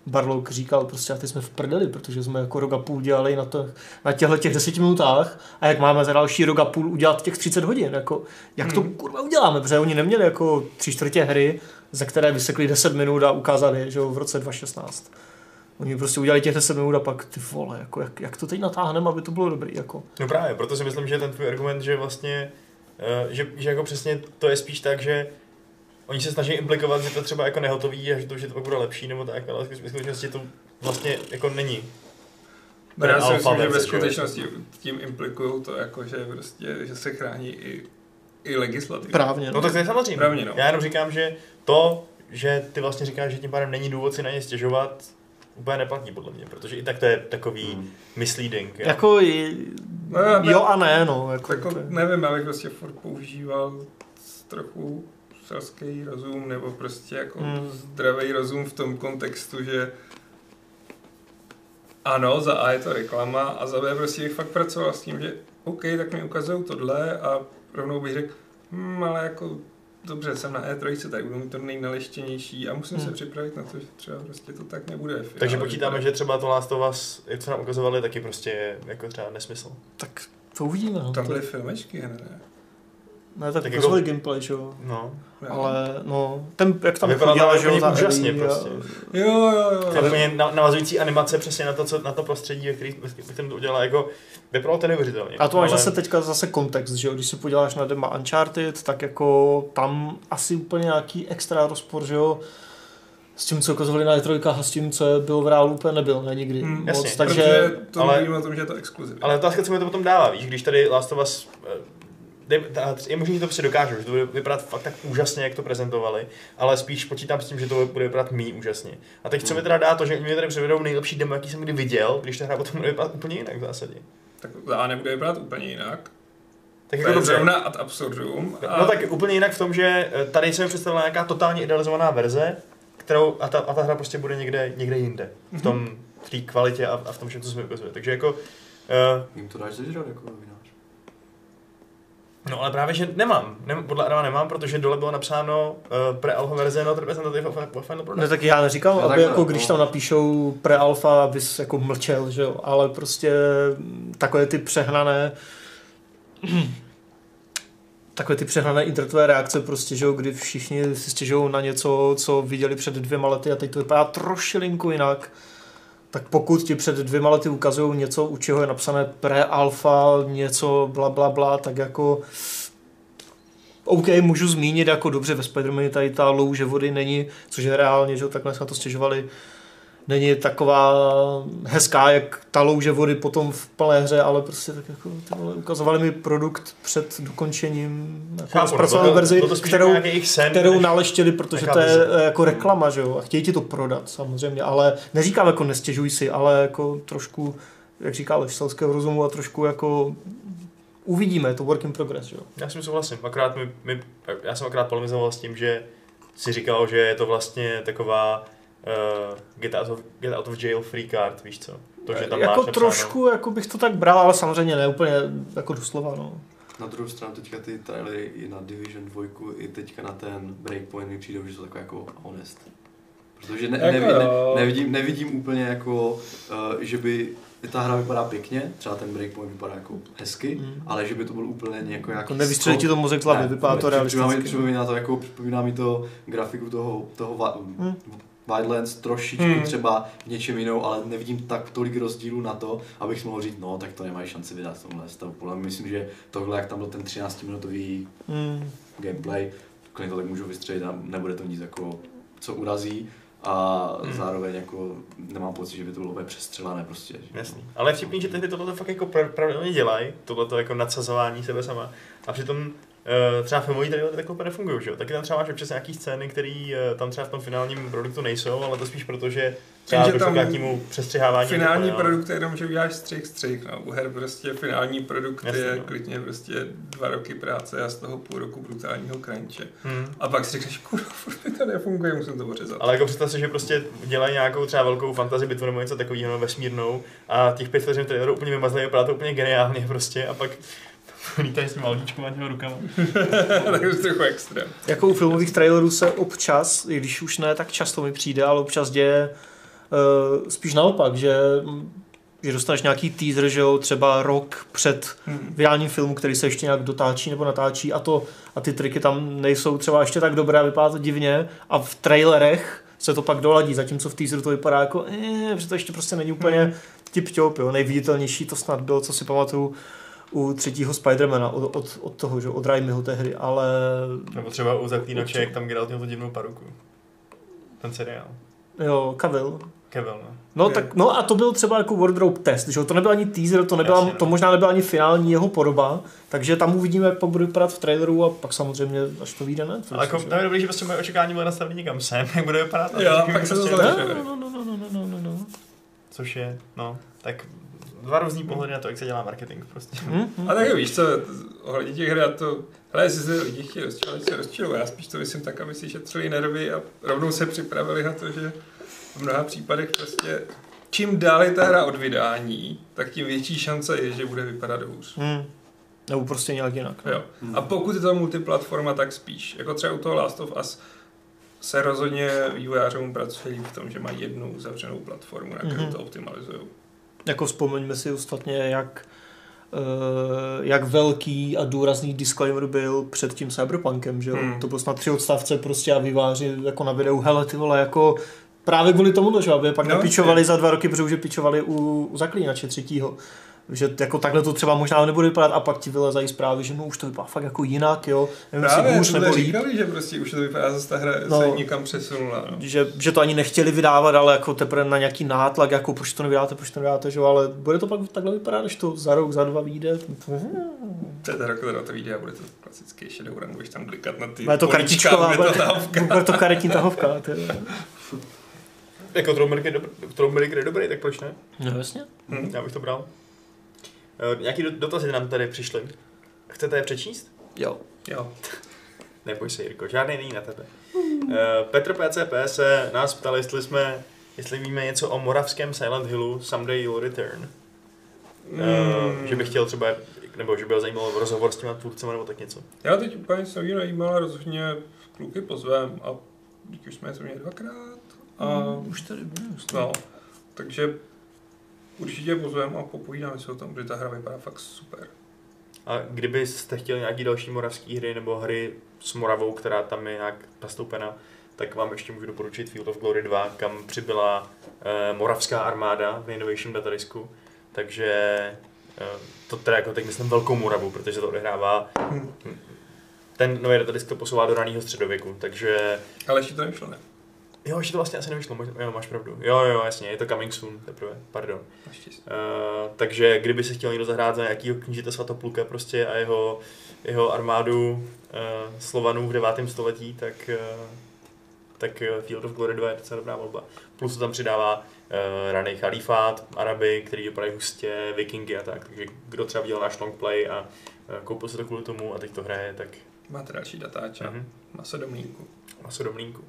Barlock říkal prostě a teď jsme v prdeli, protože jsme jako rok a půl dělali na, to, na těchto těch deseti minutách a jak máme za další rok a půl udělat těch 30 hodin, jako, jak to Mhm. kurva uděláme, protože oni neměli jako tři čtvrtě hry, za které vysekli 10 minut a ukázali, že jo, v roce 2016. Oni prostě udělali těch 10 minut a pak ty vole, jako, jak, jak to teď natáhneme, aby to bylo dobrý, jako. No právě, proto si myslím, že ten tvůj argument, že vlastně, uh, že, že jako přesně to je spíš tak, že oni se snaží implikovat, že to třeba jako nehotový a že to, že to pak bude lepší nebo tak, ale v skutečnosti to vlastně jako není. No, já si myslím, že ve jo? skutečnosti tím implikují to, jako, že, prostě, že se chrání i, i legislativa. Právně. No tak to je samozřejmě. Právě, no. Já jenom říkám, že to, že ty vlastně říkáš, že tím pádem není důvod si na ně stěžovat, úplně neplatí podle mě, protože i tak to je takový Hmm. misleading. jo. Jako i, No, já jo a ne, no. Jako, Jako, nevím, já bych prostě furt používal trochu selský rozum, nebo prostě jako Hmm. zdravý rozum v tom kontextu, že ano, za A je to reklama a za B prostě bych fakt pracoval s tím, že OK, tak mi ukazují tohle a rovnou bych řekl, hm, ale jako dobře, jsem na E3, tak budu mít to nejnaleštěnější a musím Hmm. se připravit na to, že třeba prostě to tak nebude. v Takže finále počítáme, že třeba to Last of Us, jak co nám ukazovali, taky prostě je jako třeba nesmysl. Tak to uvidíme, no. Tam To, byly filmečky, ne? Ne, tak tak ukazovali jako- gameplay, že jo. No. Ale no, ten, jak tam chodila, že jo, úžasně a- prostě. Jo, jo, jo. To je úplně na- navazující animace přesně na to, co, na to prostředí, ve který, ve kterém to udělala, jako vypadalo to neuvěřitelně. A to máš Ale- zase teďka zase kontext, že jo? Když se podíváš na dema Uncharted, tak jako tam asi úplně nějaký extra rozpor, že jo? S tím, co ukazovali na E3 a s tím, co bylo v reálu, úplně nebyl, ne nikdy Hmm, moc. jasně, takže to ale- o tom, že je to exkluzivní. Ale otázka, co mi to potom dává, víš, když tady Last of Us eh, je možné, že to prostě dokážou, že to bude vypadat fakt tak úžasně, jak to prezentovali, ale spíš počítám s tím, že to bude vypadat méně úžasně. A teď co mi teda dá to, že mi tady předvedou nejlepší demo, jaký jsem kdy viděl, když ta hra potom bude vypadat úplně jinak v zásadě. Tak A nebude vypadat úplně jinak. Tak To jako dobře. zrovna ad absurdum. A No tak úplně jinak v tom, že eh, tady se mi představila nějaká totálně idealizovaná verze, kterou, a ta, a ta hra prostě bude někde, někde jinde. V tom, v té kvalitě a, a v tom všem, co se mi ukazuje. Takže jako, uh, Jim to dáš zežrat jako novinář. No ale právě, že nemám. Nem, podle Adama nemám, protože dole bylo napsáno uh, pre-alpha verze not representative of, of final Ne, product. tak já neříkám, No, aby jako když no. tam napíšou pre-alfa, abys jako mlčel, že jo, ale prostě takové ty přehnané takové ty přehnané internetové reakce prostě, že jo, kdy všichni si stěžují na něco, co viděli před dvěma lety a teď to vypadá trošilinku jinak, tak pokud ti před dvěma lety ukazují něco, u čeho je napsané pre-alfa, něco bla bla bla, tak jako OK, můžu zmínit jako dobře ve Spider-Manu tady ta louže vody není, což je reálně, že takhle jsme to stěžovali, není taková hezká, jak ta louže vody potom v plné hře, ale prostě tak jako ty vole, ukazovali mi produkt před dokončením jako no, zpracovanou to- verzi, to spíš kterou, sen, kterou než- naleštili, protože to je jako reklama, že jo, a chtějí ti to prodat samozřejmě, ale neříkám jako nestěžuj si, ale jako trošku, jak říká Leš, selského rozumu a trošku jako uvidíme, je to work in progress, jo. Já s tím souhlasím, akorát mi, mi, já jsem akorát polemizoval s tím, že si říkal, že je to vlastně taková uh, get, out of, get out of jail free card, víš co? To, že tam jako máš napsáno- trošku, jako bych to tak bral, ale samozřejmě ne úplně jako doslova, no. Na druhou stranu teďka ty trailery i na Division 2 i teďka na ten Breakpoint mi přijdou, že jsou takové jako honest. Protože ne, Jako nevi, ne, jo. nevidím, nevidím úplně jako, uh, že by ta hra vypadá pěkně, třeba ten Breakpoint vypadá jako hezky, Mm. ale že by to byl úplně nějaký Jako nevystřelí ti to mozek z hlavy, vypadá to Připomíná mi, realisticky. připomíná to, jako, připomíná mi to grafiku toho, toho va, Hmm. Wildlands trošičku Hmm. třeba v něčem jinou, ale nevidím tak tolik rozdílů na to, abych mohl říct, no tak to nemají šanci vydat v tomhle stavu. Podle mě myslím, že tohle, jak tam byl ten 13-minutový Hmm. gameplay, klidně to tak můžu vystřelit a nebude to nic jako, co urazí. A Hmm. zároveň jako nemám pocit, že by to bylo úplně přestřelané prostě. že- Jasný. Ale je vtipný, že tehdy tohle fakt jako pra- pravidelně dělají, tohle jako nadsazování sebe sama. A přitom třeba filmový trailery takhle úplně nefungují, že jo? Taky tam třeba máš občas nějaký scény, které uh, tam třeba v tom finálním produktu nejsou, ale to spíš proto, že třeba že došlo tam k nějakému přestřihávání. Finální ale- produkt je jenom, že uděláš střih, střih. No. U her prostě finální produkt Jasně, je no. klidně prostě dva roky práce a z toho půl roku brutálního crunche. Hmm. A pak si řekneš, kurva, to nefunguje, musím to ořezat. Ale jako představ si, že prostě dělají nějakou třeba velkou fantasy bitvu nebo něco takového no, vesmírnou a těch pět vteřin traileru úplně vymazli, vypadá to úplně geniálně prostě a pak lítají s tím malíčkem a těma rukama. tak je to trochu extrém. Jako u filmových trailerů se občas, i když už ne tak často mi přijde, ale občas děje uh, spíš naopak, že, že dostaneš nějaký teaser, že jo, třeba rok před Hmm. vydáním filmu, který se ještě nějak dotáčí nebo natáčí a, to, a ty triky tam nejsou třeba ještě tak dobré, vypadá to divně a v trailerech se to pak doladí, zatímco v teaseru to vypadá jako, eh, že to ještě prostě není úplně tip-top, jo. Nejviditelnější to snad bylo, co si pamatuju, u třetího Spidermana od, od, od toho, že od Raimiho tehdy, ale Nebo třeba u Zaklínače, jak tam Geralt měl tu divnou paruku. Ten seriál. jo, Cavill. Kevil, no. No, Je. tak, no a to byl třeba jako wardrobe test, že jo? to nebyl ani teaser, to, nebyla, Jasně, no. to možná nebyla ani finální jeho podoba, takže tam uvidíme, jak pak bude vypadat v traileru a pak samozřejmě, až to vyjde, ne? Ale jako, tam je dobrý, že prostě moje očekávání bylo nastavené někam sem, jak bude vypadat. Jo, teď pak se to prostě-. No, no, no, no, no, no, no, no. Což je, no, tak dva různý pohledy na to, jak se dělá marketing prostě. A tak víš co, ohledně těch her, já to, hele, jestli se lidi chtějí rozčilovat, se rozčilují. Já spíš to myslím tak, aby si šetřili nervy a rovnou se připravili na to, že v mnoha případech prostě čím dál je ta hra od vydání, tak tím větší šance je, že bude vypadat hůř. Hm. Nebo prostě nějak jinak. no. Jo. A pokud je to multiplatforma, tak spíš. Jako třeba u toho Last of Us se rozhodně vývojářům pracují v tom, že mají jednu uzavřenou platformu, na kterou Mhm. to optimalizují. Jako vzpomeňme si ostatně, jak eh, jak velký a důrazný disclaimer byl před tím Cyberpunkem, že jo? Hmm. To bylo snad tři odstavce prostě a výváři jako na videu, hele ty vole, jako právě kvůli tomu, že aby pak No, napičovali je. za dva roky, protože už je pičovali u, u zaklínače třetího. Že jako takhle to třeba možná nebude vypadat a pak ti vylezají zprávy, že no už to vypadá fakt jako jinak, jo. Nevím, Právě, jestli hůř nebo líp. říkali, že prostě už to vypadá, zase ta hra No. se někam přesunula. No. Že, že, to ani nechtěli vydávat, ale jako teprve na nějaký nátlak, jako proč to nevydáte, proč to nevydáte, že jo, ale bude to pak takhle vypadat, když to za rok, za dva vyjde. To je ta rok, teda to vyjde a bude to klasický Shadowrun, budeš tam klikat na ty Bude to kartičková, bude to bude, to karetní tahovka. Jako Troublemaker je, dobrý, je dobrý, tak proč ne? No jasně. Hm. Já bych to bral. Nějaký do- dotazy nám tady přišly. Chcete je přečíst? Jo. Jo. Neboj se, Jirko, žádný není na tebe. Uh, Petr PCP se nás ptal, jestli jsme, jestli víme něco o moravském Silent Hillu Someday You'll Return. Uh, Mm. že bych chtěl třeba, nebo že by ho zajímal rozhovor s těma tvůrcema nebo tak něco. Já teď úplně se nejímal, ale rozhodně kluky pozvem a díky už jsme to měli dvakrát. A už tady bude. no, takže určitě pozvem a popovídáme si o tom, že ta hra vypadá fakt super. A kdybyste chtěli nějaký další moravské hry nebo hry s Moravou, která tam je nějak nastoupena, tak vám ještě můžu doporučit Field of Glory 2, kam přibyla eh, moravská armáda v Innovation Datarisku. Takže eh, to teda jako teď myslím velkou Moravu, protože to odehrává Hm. ten nový datadisk to posouvá do raného středověku, takže Ale ještě to nevyšlo, ne? Jo, ještě to vlastně asi nevyšlo, jo, máš pravdu. Jo, jo, jasně, je to coming soon teprve, pardon. Uh, takže kdyby si chtěl někdo zahrát za nějakýho knížete Svatopluka prostě a jeho, jeho armádu uh, Slovanů v 9. století, tak, uh, tak Field of Glory 2 je docela dobrá volba. Plus to tam přidává uh, raný chalífát, Araby, který vypadají hustě, vikingy a tak. Takže kdo třeba viděl náš long play a uh, koupil se to kvůli tomu a teď to hraje, tak Máte další datáče. uh-huh. Maso do mlínku. maso do mlínku.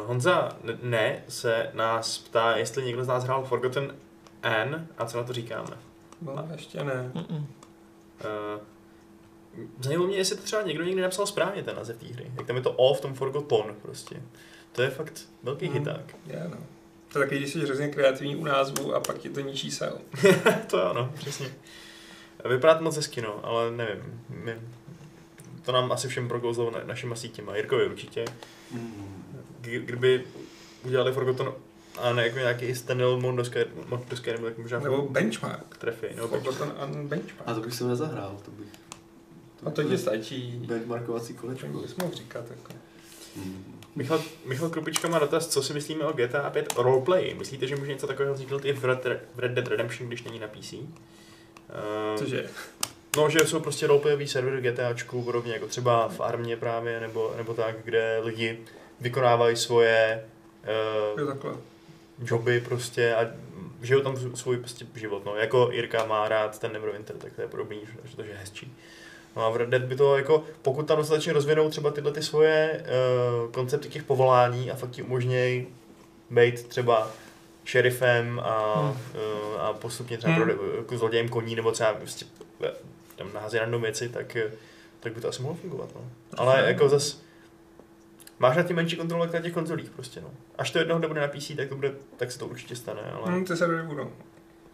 Uh, Honza ne se nás ptá, jestli někdo z nás hrál Forgotten N a co na to říkáme. No, ještě ne. Uh, zajímalo mě, jestli to třeba někdo někdy napsal správně ten název té hry. Jak tam je to O v tom Forgotten prostě. To je fakt velký Hmm. chyták. Je, no. To je taky, když jsi hrozně kreativní u názvu a pak ti to ničí sel. to jo, no, přesně. Vypadá to moc hezky, no, ale nevím. My, to nám asi všem prokouzlo na, našima sítěma. Jirkovi určitě. Mm. Kdy- Kdyby udělali Forgotten a ne jako nějaký Stanley Mondoské, Mondoské nebo tak možná Nebo benchmark. trefy. Nebo benchmark. Forgotten and benchmark. A to bych se nezahrál, to bych... A to ti stačí. Benchmarkovací kolečko. Co bys mohl říkat? Jako. Hmm. Michal, Michal Krupička má dotaz, co si myslíme o GTA 5 roleplay. Myslíte, že může něco takového vzniknout i v Red, v Red Dead Redemption, když není na PC? Uh, Cože? No, že jsou prostě roleplayový servery GTAčku, podobně jako třeba v armě právě, nebo, nebo tak, kde lidi vykonávají svoje uh, joby prostě a žijou tam svůj prostě život. No. Jako Jirka má rád ten Neverwinter, tak to je podobný, že, to je hezčí. No a v Red Dead by to jako, pokud tam dostatečně rozvinou třeba tyhle ty svoje uh, koncepty těch povolání a fakt ti umožnějí být třeba šerifem a, Hmm. uh, a postupně třeba Hmm. hmm. jako zlodějem koní nebo třeba prostě tam naházet random věci, tak, tak by to asi mohlo fungovat. No. Ale jako zas máš na tím menší kontrolu jak na těch konzolích prostě. No. Až to jednoho dne bude na PC, tak, to bude, tak se to určitě stane. Ale... Hm, ty servery budou.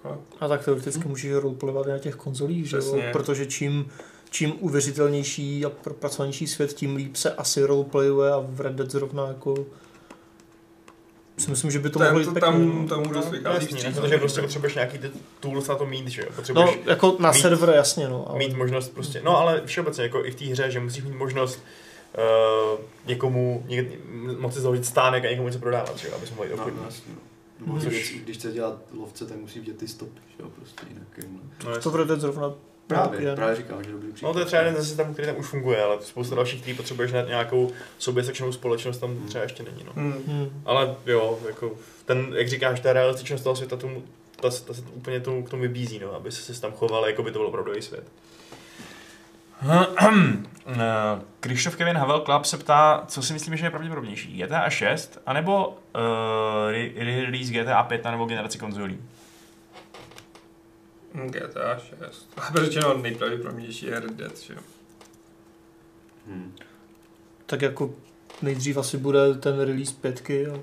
Ale A tak teoreticky můžeš roleplayovat na těch konzolích, že jo? Protože čím, čím uvěřitelnější a propracovanější svět, tím líp se asi roleplayuje a v Red Dead zrovna jako si myslím, že by to mohlo jít pěkně, tam- no. tam vůbec No, vychází jasně, vstříc, protože no. prostě potřebuješ nějaký ty tools na to mít, že jo? Potřebuješ No, jako na mít- server jasně, no. Ale... mít možnost prostě, no ale všeobecně jako i v té hře, že musíš mít možnost uh, někomu, něk, moci založit stánek a někomu něco prodávat, že jo, aby jsme mohli No, obchodit. no, no. Hmm. když, chce dělat lovce, tak musí vidět ty stopy, že jo, prostě jinak. No, To Dead zrovna Právě, je. právě říkám, že dobrý příklad. no to je třeba jeden ze systémů, který tam už funguje, ale spousta dalších, který potřebuješ na nějakou soběsečnou společnost, tam Hmm. třeba ještě není. No. Hm. Hmm. Ale jo, jako ten, jak říkáš, ta realističnost toho světa, tomu, ta, ta se úplně tomu, k tomu vybízí, no, aby se tam choval, jako by to byl opravdový svět. Eh, Krištof Kevin Havel Club se ptá, co si myslíme, že je pravděpodobnější, GTA 6, anebo uh, release GTA 5 nebo generaci konzolí? Hm, GTA 6. Ale řečeno nejpravděpodobnější je Red Dead, že. Hmm. Tak jako nejdřív asi bude ten release pětky a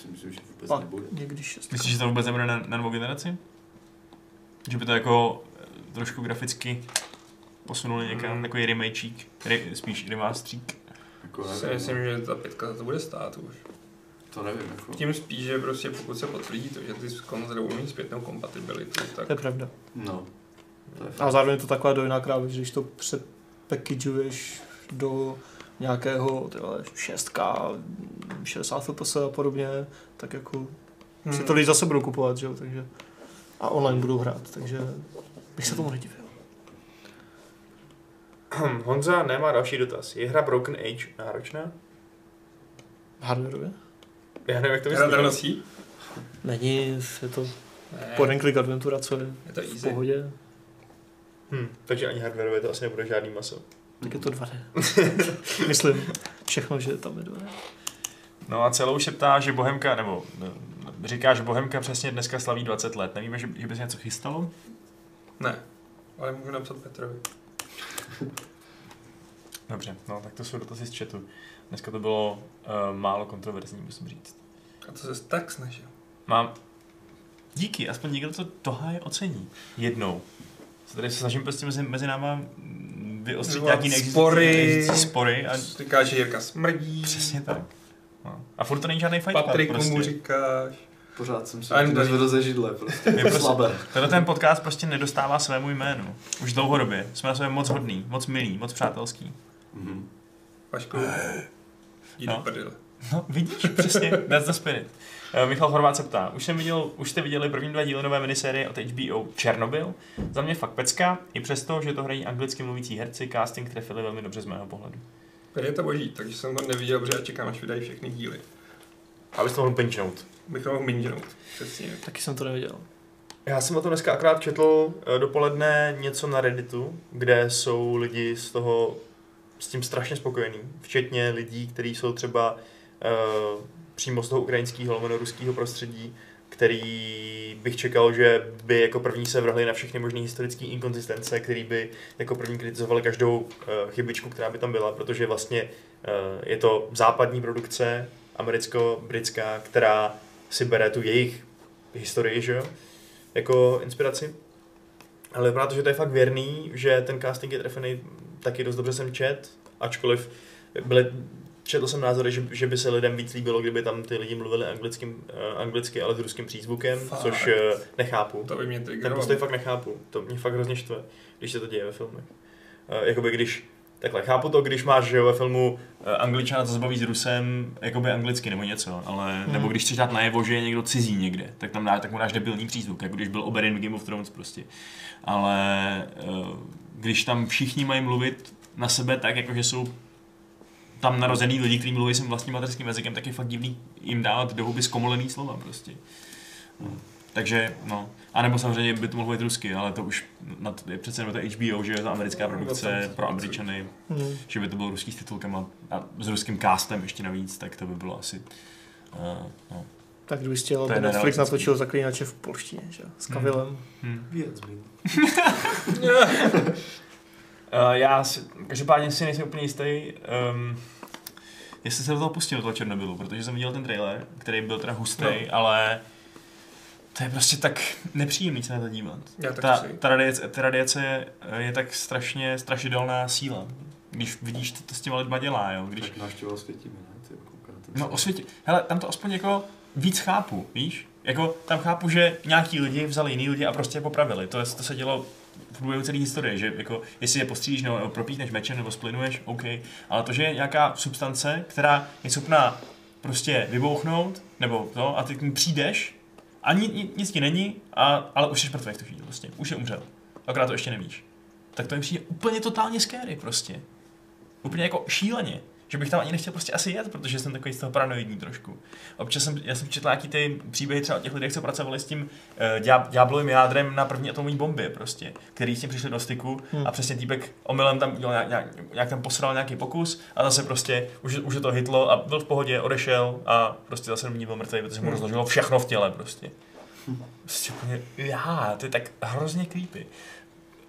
Si myslím, že vůbec pak nebude. někdy šestka. Myslíš, že to vůbec nebude na, na novou generaci? Že by to jako eh, trošku graficky posunuli někam, Hmm. takový remakík, re, spíš remasterík. Jako, Si nevím, myslím, že ta pětka za to bude stát už. to nevím, jako. Tím spíš, že prostě pokud se potvrdí to, že ty konzole budou mít zpětnou kompatibilitu, tak To je pravda. No. To je A zároveň je to taková dojná kráva, že když to přepackageuješ do nějakého tyhle, 6K, 60 FPS a podobně, tak jako Hmm. si to lidi zase budou kupovat, že jo, takže a online budou hrát, takže bych se tomu nedivil. Honza nemá další dotaz. Je hra Broken Age náročná? Hardwareově? Já nevím, jak to myslíš. Není, je to Ne, point and click adventura, co je je to v easy. pohodě, Hm, takže ani hardwareově to asi nebude žádný maso. tak je to 2D. Myslím, všechno, že tam je 2D. No a celou se ptá, že Bohemka, nebo no, říká, že Bohemka přesně dneska slaví 20 let. Nevíme, že, že by se něco chystalo? Ne, ale můžu napsat Petrovi. Dobře, no tak to jsou dotazy z chatu. Dneska to bylo uh, málo kontroverzní, musím říct. A to se tak snažil. Mám... Díky, aspoň někdo to tohle ocení. Jednou. Se tady se snažím prostě mezi, mezi náma mm, vyostřit nějaký spory. spory a Říká, že Jirka smrdí. přesně tak. No. A furt to není žádný fight Patriku mu prostě. říkáš. Pořád jsem done. nezvedl ze židle, prostě. Je prostě- Slabé. Tenhle ten podcast prostě nedostává svému jménu. Už dlouhodobě. Jsme na sobě moc hodný, moc milý, moc přátelský. Mhm. Vašku, jdi No. prdele. No, vidíš, přesně, that's the spirit. Uh, Michal Horvát se ptá, už, jsem viděl, už jste viděli první dva díly nové minisérie od HBO Černobyl? Za mě fakt pecka, i přesto, že to hrají anglicky mluvící herci, casting trefili velmi dobře z mého pohledu. Je to boží, takže jsem ho neviděl, protože já čekám, až vydají všechny díly. Abys to mohl pinchnout. Bych to mohl mingenout. Přesně. Taky jsem to neviděl. Já jsem o tom dneska akorát četl eh, dopoledne něco na Redditu, kde jsou lidi z toho s tím strašně spokojení, včetně lidí, kteří jsou třeba uh, přímo z toho ukrajinského lomeno ruského prostředí, který bych čekal, že by jako první se vrhli na všechny možné historické inkonzistence, který by jako první kritizovali každou uh, chybičku, která by tam byla, protože vlastně uh, je to západní produkce, americko-britská, která si bere tu jejich historii, že jo, jako inspiraci. Ale vypadá to, že to je fakt věrný, že ten casting je trefený taky dost dobře jsem čet, ačkoliv byly četl jsem názory, že, že by se lidem víc líbilo, kdyby tam ty lidi mluvili anglickým, uh, anglicky, ale s ruským přízvukem, Fakt? což uh, nechápu. To by mě Ten postoj fakt nechápu. To mě fakt hrozně štve, když se to děje ve filmech. Uh, jakoby když, takhle, chápu to, když máš že jo, ve filmu uh, Angličana to zabaví s Rusem, jakoby anglicky nebo něco, ale, Hmm. nebo když chceš dát najevo, že je někdo cizí někde, tak tam dá, tak mu dáš debilní přízvuk, jako když byl Oberyn v Game of Thrones prostě. Ale uh, když tam všichni mají mluvit na sebe tak, jako že jsou tam narozený lidi, kteří mluví svým vlastním mateřským jazykem, tak je fakt divný jim dávat do huby zkomolený slova prostě. No. Takže, no. A nebo samozřejmě by to mohlo být rusky, ale to už na to je přece jenom to HBO, že je to americká produkce pro Američany, Hmm. že by to bylo ruský s titulkem a, a s ruským castem ještě navíc, tak to by bylo asi... Uh, no. Tak kdyby chtěl, To aby Netflix natočil zaklínače v polštině, že? jo, S Kavilem. Hmm. Věc, blin. Uh, já si, každopádně si nejsem úplně jistý, um, jestli se do toho pustil, do toho Černobylu, protože jsem viděl ten trailer, který byl teda hustý, no. ale to je prostě tak nepříjemný se na to dívat. Já Ta, si. ta, radiace, ta radiace je tak strašně strašidelná síla. Když vidíš, to, to s těma lidma dělá, jo. Když, Tak návštěva osvětíme, ne? Ty, No svět. osvětě, hele, tam to aspoň jako víc chápu, víš? Jako tam chápu, že nějaký lidi vzali jiný lidi a prostě je popravili. To, je, to se dělo v průběhu celé historie, že jako jestli je postřílíš nebo propítneš mečem nebo splynuješ, OK. Ale to, že je nějaká substance, která je schopná prostě vybouchnout, nebo to, a ty k ní přijdeš a ni, ni, nic ti není, a, ale už jsi mrtvý v tu chvíli, prostě. Už je umřel. Akorát to ještě nevíš. Tak to mi přijde úplně totálně scary prostě. Úplně jako šíleně. Že bych tam ani nechtěl prostě asi jet, protože jsem takový z toho paranoidní trošku. Občas jsem, já jsem četl nějaký ty příběhy třeba o těch lidech, co pracovali s tím uh, ďáblovým jádrem na první atomové bombě prostě, který s tím přišli do styku Hmm. a přesně týpek omylem tam udělal nějak, nějak, nějak tam posral nějaký pokus a zase prostě už, už je to hitlo a byl v pohodě, odešel a prostě zase dní byl mrtvý, protože mu Hmm. rozložilo všechno v těle prostě. Prostě úplně, já, to je tak hrozně creepy.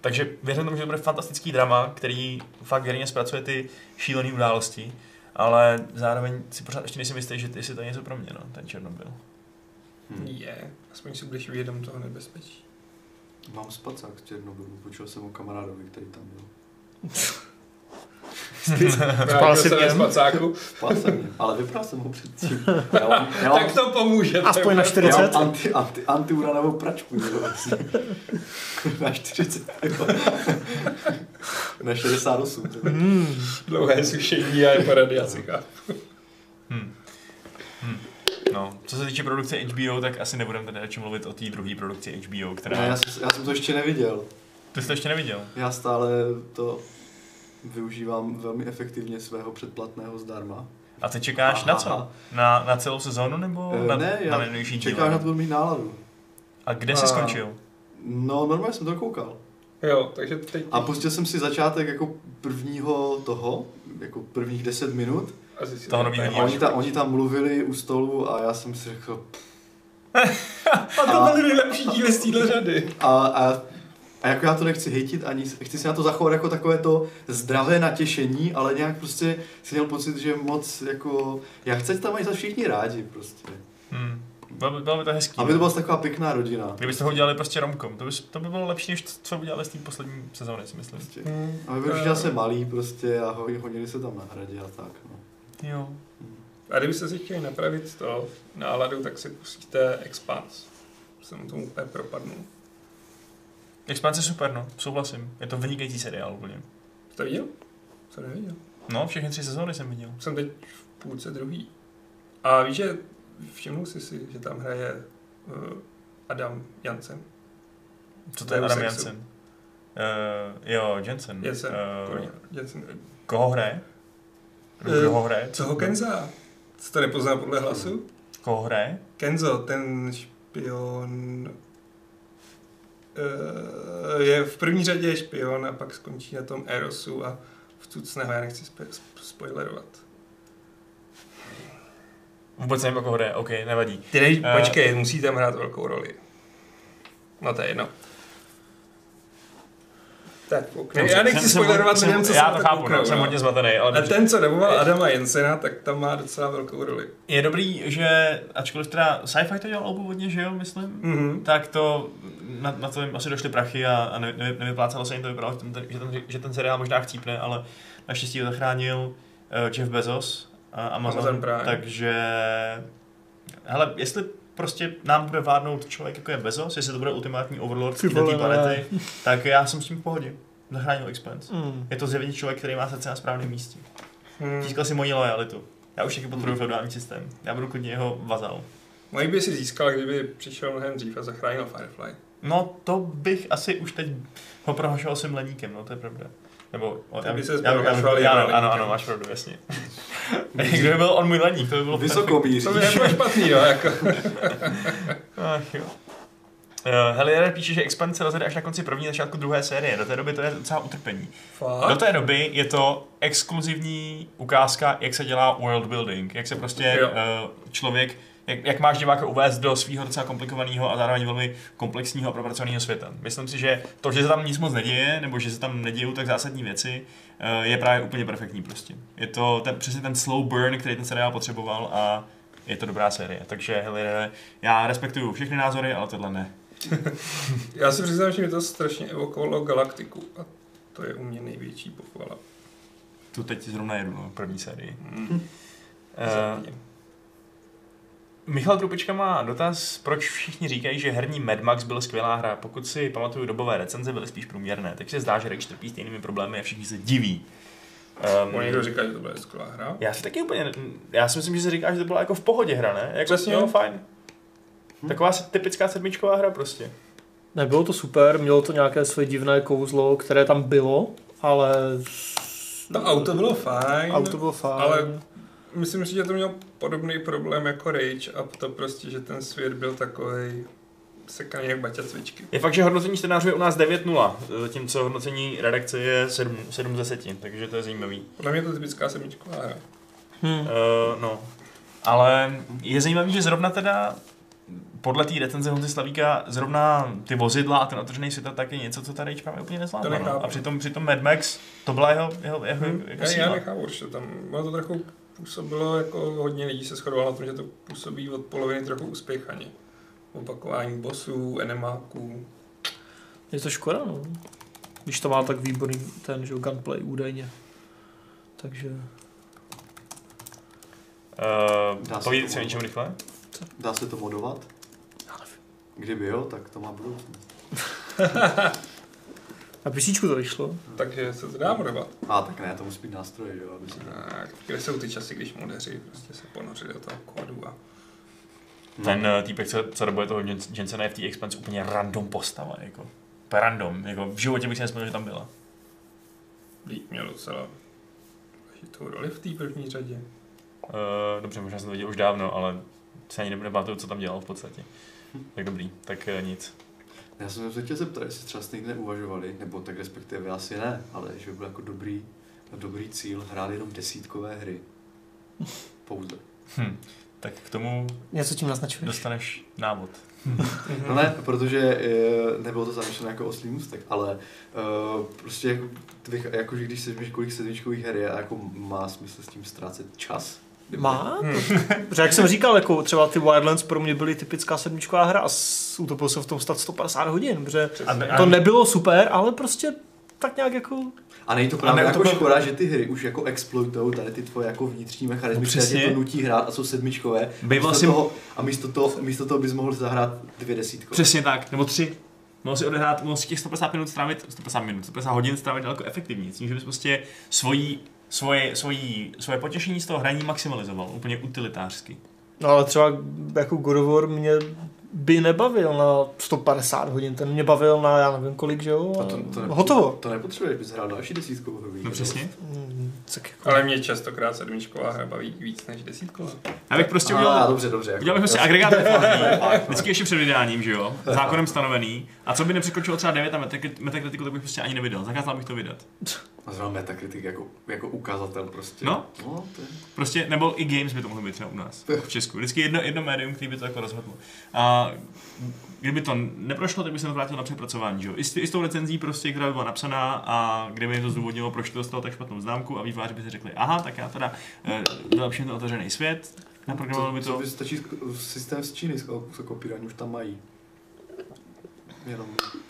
Takže věřím tomu, že to bude fantastický drama, který fakt věrně zpracuje ty šílené události, ale zároveň si pořád ještě nejsem jistý, že jestli to je něco pro mě, no, ten Černobyl. Hm. Je, aspoň si budeš vědom toho nebezpečí. Mám spacák z Černobylu, počul jsem o kamarádovi, který tam byl. Spal si v něm? spacáku. Spal jsem mě, ale vypral jsem ho předtím. Já mám, já mám, Tak to pomůže. Aspoň na já 40. mám anti, anti, antiuranovou pračku. na 40. jo. na 68. tak. Hmm. Dlouhé sušení a je po radiaci. chápu. Hmm. Hmm. No, co se týče produkce HBO, tak asi nebudeme tady radši mluvit o té druhé produkci HBO, která... Ne, já, jsem, já jsem to ještě neviděl. Ty jsi to ještě neviděl. Já stále to využívám velmi efektivně svého předplatného zdarma. A ty čekáš na co? Na, na celou sezónu nebo Eh, na, ne, na já nejnovější díl? čekám na to mít náladu. A kde jsi A- skončil? No, normálně jsem to koukal. Jo, takže teď... A pustil jsem si začátek jako prvního toho, jako prvních 10 minut. A Toho A oni, ta, oni tam mluvili u stolu a já jsem si řekl, A to byly nejlepší díly z téhle řady. a, a, a jako já to nechci hejtit, ani chci si na to zachovat jako takové to zdravé natěšení, ale nějak prostě si měl pocit, že moc jako, já chci tam mají za všichni rádi prostě. Hmm. Bylo, by, bylo by to hezký. Aby to byla taková pěkná rodina. Kdybyste ho udělali prostě romkom, to by, to by bylo lepší, než co udělali z té poslední sezóny, si myslím. Prostě. Hmm. Aby byli všichni zase malí prostě a ho- honili se tam na hradě a tak. No. Jo. A kdybyste si chtěli napravit to náladu, tak si pustíte Expanse. Jsem tomu úplně propadnul. Expanse je super, no, souhlasím. Je to vynikající seriál úplně. Jsi to viděl? Jsem neviděl. No, všechny tři sezóny jsem viděl. Jsem teď v půlce druhý. A víš, že všimnul jsi si, že tam hraje uh, Adam Jansen. Co to je Adam. Jansen? Uh, jo, Jensen. Jensen. Uh, Jansen. koho hraje? Nebo Eh, Kdo ho hraje? Co ho Kenza? Jsi to nepoznal podle hlasu? Koho hraje? Kenzo, ten špion... Uh, je v první řadě špion a pak skončí na tom Erosu a v Cucného, já nechci spo- sp- spoilerovat. Vůbec nevím, koho hraje, OK, nevadí. Ty nej, Eh. počkej, musí tam hrát velkou roli. No to je jedno. Tak. Dobře, já nechci spoilerovat jsem- lidem, co Já to chápu, kouknou, no, jsem hodně zmatený, ale A ten, co deboval Adama Jensena, tak tam má docela velkou roli. je dobrý, že ačkoliv teda sci-fi to dělal původně, že jo, myslím, Mhm. tak to na, na to jim asi došly prachy a, a ne, ne, nevyplácelo se jim to, vypadalo, že ten, že, ten, že ten seriál možná chcípne, ale naštěstí ho zachránil uh, Jeff Bezos Amazon, Amazon Prime. takže hele, jestli prostě nám bude vládnout člověk jako je Bezos, jestli to bude ultimátní overlord Ty té planety, tak já jsem s tím v pohodě. Zachránil Expense. Mm. Je to zjevně člověk, který má srdce na správném místě. Hmm. Získal si moji lojalitu. Já už taky podporuji feudální systém. Já budu klidně jeho vazal. Mojí by si získal, kdyby přišel mnohem dřív a zachránil Firefly. No, to bych asi už teď ho prohlašoval svým leníkem, no to je pravda. Nebo, o, Ty já, by já, ses já, já, já, jeho ano, ano, ano, máš pravdu, jasně. Kdyby byl on můj leník, to by bylo Vysoko. To by nebylo špatný, no, jako. Ach jo. Uh, Helier píše, že Expand se rozjede až na konci první začátku druhé série. Do té doby to je docela utrpení. Do Fakt? té doby je to exkluzivní ukázka, jak se dělá world building, jak se prostě Jo. uh, člověk, jak, jak máš diváka uvést do svého docela komplikovaného a zároveň velmi komplexního a propracovaného světa. Myslím si, že to, že se tam nic moc neděje, nebo že se tam nedějou tak zásadní věci, uh, je právě úplně perfektní prostě. Je to ten, přesně ten slow burn, který ten seriál potřeboval a je to dobrá série. Takže Helier, já respektuju všechny názory, ale tohle ne. Já si přiznám, že mi to strašně evokovalo Galaktiku. A to je u mě největší pochvala. Tu teď zrovna jedu, no, první sérii. Hmm. Uh. Michal Trupička má dotaz, proč všichni říkají, že herní Mad Max byl skvělá hra. Pokud si pamatuju dobové recenze, byly spíš průměrné. Takže se zdá, že Rage trpí stejnými problémy a všichni se diví. Um, Um, někdo říká, že to byla skvělá hra. já si taky úplně, já si myslím, že se říká, že to byla jako v pohodě hra, ne? Jako, Přesně. Jo, fajn. Taková se- typická sedmičková hra prostě. Nebylo to super, mělo to nějaké své divné kouzlo, které tam bylo, ale To auto bylo fajn, auto bylo fajn. ale myslím si, že to mělo podobný problém jako Rage a to prostě, že ten svět byl takový sekaný jak baťa cvičky. Je fakt, že hodnocení čtenářů je u nás 9.0, zatímco hodnocení redakce je 7, 7 z 10, takže to je zajímavý. Podle mě je to typická sedmičková hra. Hm. Uh, no, ale je zajímavý, že zrovna teda podle té recenze Honzy Slavíka zrovna ty vozidla a ten otevřený svět tak je něco, co tady právě úplně nezvládla. To No. A přitom, přitom Mad Max, to byla jeho, jeho, jeho Hm, jako já, síla. já nechápu, že tam ono to trochu působilo, jako hodně lidí se shodovalo na tom, že to působí od poloviny trochu uspěchaně. Opakování bossů, enemáků. Je to škoda, no. Když to má tak výborný ten, že gunplay údajně. Takže Uh, Dá se povídej to si o něčem rychle. Dá se to modovat? Kdyby jo, tak to má budoucnost. na písíčku to vyšlo. Takže se to dá modovat. A tak ne, to musí být nástroj, jo, aby se to... Tak, kde jsou ty časy, když modeři prostě se ponořili do toho kódu a Ten uh, týpek, co, co dobuje toho Jen- Jensena je v té Expanse úplně random postava, jako. Random, jako v životě bych si nespomněl, že tam byla. Líp měl docela důležitou roli v té první řadě. Uh, dobře, možná jsem to viděl už dávno, ale se ani nebudu pamatuju, co tam dělal v podstatě. Tak dobrý, tak uh, nic. Já jsem se chtěl zeptat, jestli třeba jste někdy neuvažovali, nebo tak respektive asi ne, ale že by byl jako dobrý, dobrý cíl hrát jenom desítkové hry. Pouze. Hm. Tak k tomu Něco tím naznačuješ? dostaneš návod. No ne, protože e, nebylo to zamýšleno jako oslý můstek, ale e, prostě jako, jako, že když se víš, kolik sedmičkových her je a jako má smysl s tím ztrácet čas. Má? Hmm. Protože jak jsem říkal, jako třeba ty Wildlands pro mě byly typická sedmičková hra a utopil jsem v tom stát 150 hodin, protože A, to nebylo super, ale prostě tak nějak jako... A není to A právě ne, jako to škoda, že ty hry už jako exploitují tady ty tvoje jako vnitřní mechanizmy, No které to nutí hrát a jsou sedmičkové. Býval místo jsem- toho, a místo toho, místo toho bys mohl zahrát dvě desítkové. Přesně tak, nebo tři. Mohl si odehrát, mohl si těch 150 minut strávit, 150 minut, 150 hodin strávit daleko efektivněji, tím, že bys prostě svojí, svoje, svojí, svoje potěšení z toho hraní maximalizoval, úplně utilitářsky. No ale třeba jako God of War mě by nebavil na 150 hodin, ten mě bavil na já nevím kolik, že jo? A to, to, Hotovo. To nepotřebuješ, bys hrál další desítkovou hru. No přesně. Mm, jako... Ale mě častokrát sedmičková hra baví víc než desítková. Já bych prostě A, udělal, dobře, dobře. Jako, udělal bych prostě agregát refází, vždycky ještě před vydáním, že jo, zákonem stanovený. A co by nepřekročilo třeba 9 a Metacriticu, tak bych prostě ani nevydal, zakázal bych to vydat. A zrovna Metacritic jako, jako ukazatel prostě. No. no to je... Prostě, nebo i games by to mohlo být třeba u nás, v Česku. Vždycky jedno, jedno médium, který by to jako rozhodlo. A kdyby to neprošlo, tak by se to vrátil na přepracování, že jo? I s, I s tou recenzí prostě, která by byla napsaná a kdyby jim to zdůvodnilo, proč to dostalo tak špatnou známku a vývojáři by si řekli, aha, tak já teda eh, vylepším ten otevřený svět, naprogramoval by to, to. to stačí systém z Číny s, s kopírováním, už tam mají. Jenom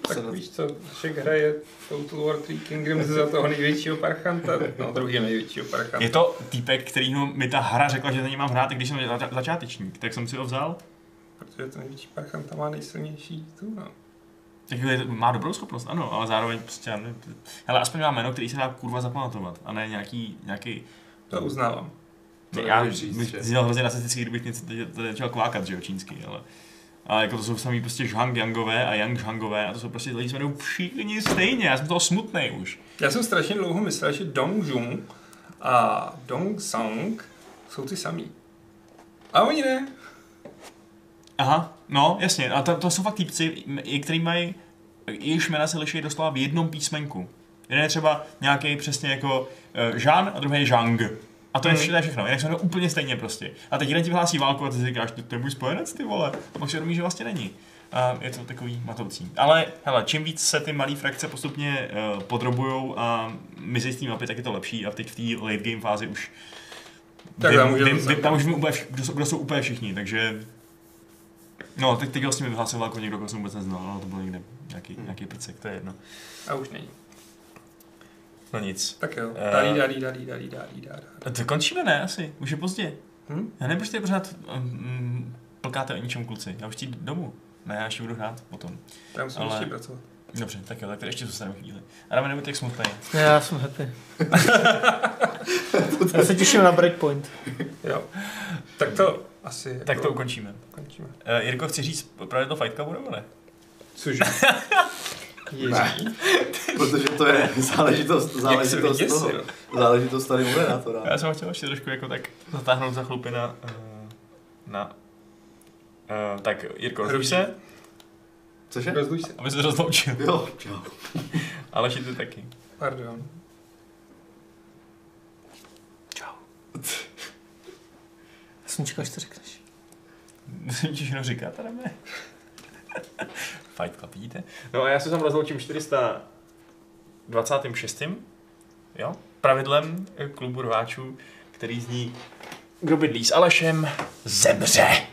se Tak na- víš co, Šek hraje Total War 3 Kingdoms za toho největšího parchanta, no druhý největšího parchanta. Je to týpek, kterýho mi ta hra řekla, že za ní mám hrát, i když jsem začátečník, tak jsem si ho vzal. Protože ten největší parchanta má nejsilnější tu, no. Takže má dobrou schopnost, ano, ale zároveň prostě, hele, aspoň má jméno, který se dá kurva zapamatovat, a ne nějaký, nějaký To uznávám. To já bych že? zněl hrozně rasistický, kdybych něco tady- tady začal kvákat, že jo, čínsky, ale ale jako to jsou samý prostě Zhang Yangové a Yang Zhangové a to jsou prostě lidi, se jmenují všichni stejně, já jsem toho smutný už. Já jsem strašně dlouho myslel, že Dong Jung a Dong Song jsou ty samý. A oni ne. Aha, no, jasně, a to, to jsou fakt týpci, který mají, jejichž jména se liší doslova v jednom písmenku. Jeden je třeba nějaký přesně jako uh, Jean a druhý je Zhang. A to je, to je všechno, jinak jmenují úplně stejně prostě. A teď jeden ti vyhlásí válku a ty si říkáš, ty to je můj spojenec, ty vole. A pak si uvědomíš, že vlastně není. A je to takový matoucí. Ale hele, čím víc se ty malé frakce postupně uh, podrobujou a mizí z té mapy, tak je to lepší. A teď v té late game fázi už Tak vím- tam vím- vím- tam už vím úplně, vš- kdo, jsou, kdo jsou úplně všichni, takže No, teď, teď vlastně mi vyhlásil jako někdo, koho jsem vůbec neznal, ale to byl někde nějaký, Hmm. nějaký prcek, to je jedno. A už není. No nic. Tak jo. Eh. Dalí, dalí, dalí, dalí, dalí, dalí. A To končíme, ne, asi? Už je pozdě. Hm? Já nevím, proč tady pořád um, plkáte o ničem, kluci. Já už jdu domů. Ne, já ještě budu hrát potom. Já musím Ale- ještě pracovat. Dobře, tak jo, tak tady ještě zůstaneme chvíli. A dáme nebuď tak smutný. Já jsem happy. Já se těším na breakpoint. Jo. Tak to asi Tak to jako ukončíme. ukončíme. Uh, Jirko, chci říct právě to Fight Clubu nebo ne? Cože? Ježí. Protože to je záležitost, záležitost toho. vyděsil. Záležitost tady moderátora. Já jsem chtěl ještě trošku jako tak zatáhnout za chlupy na... Uh, na uh, tak Jirko, rozluč se, Cože? Rozluč se. aby se rozloučil. Jo, čau. Ale ty taky. Pardon. Čau. Osmička, až to řekneš. Musím ti jenom říkat, ale ne. Fight Club, vidíte? No a já se tam rozloučím 426. Jo? Pravidlem klubu rváčů, který zní Kdo bydlí s Alešem, zemře.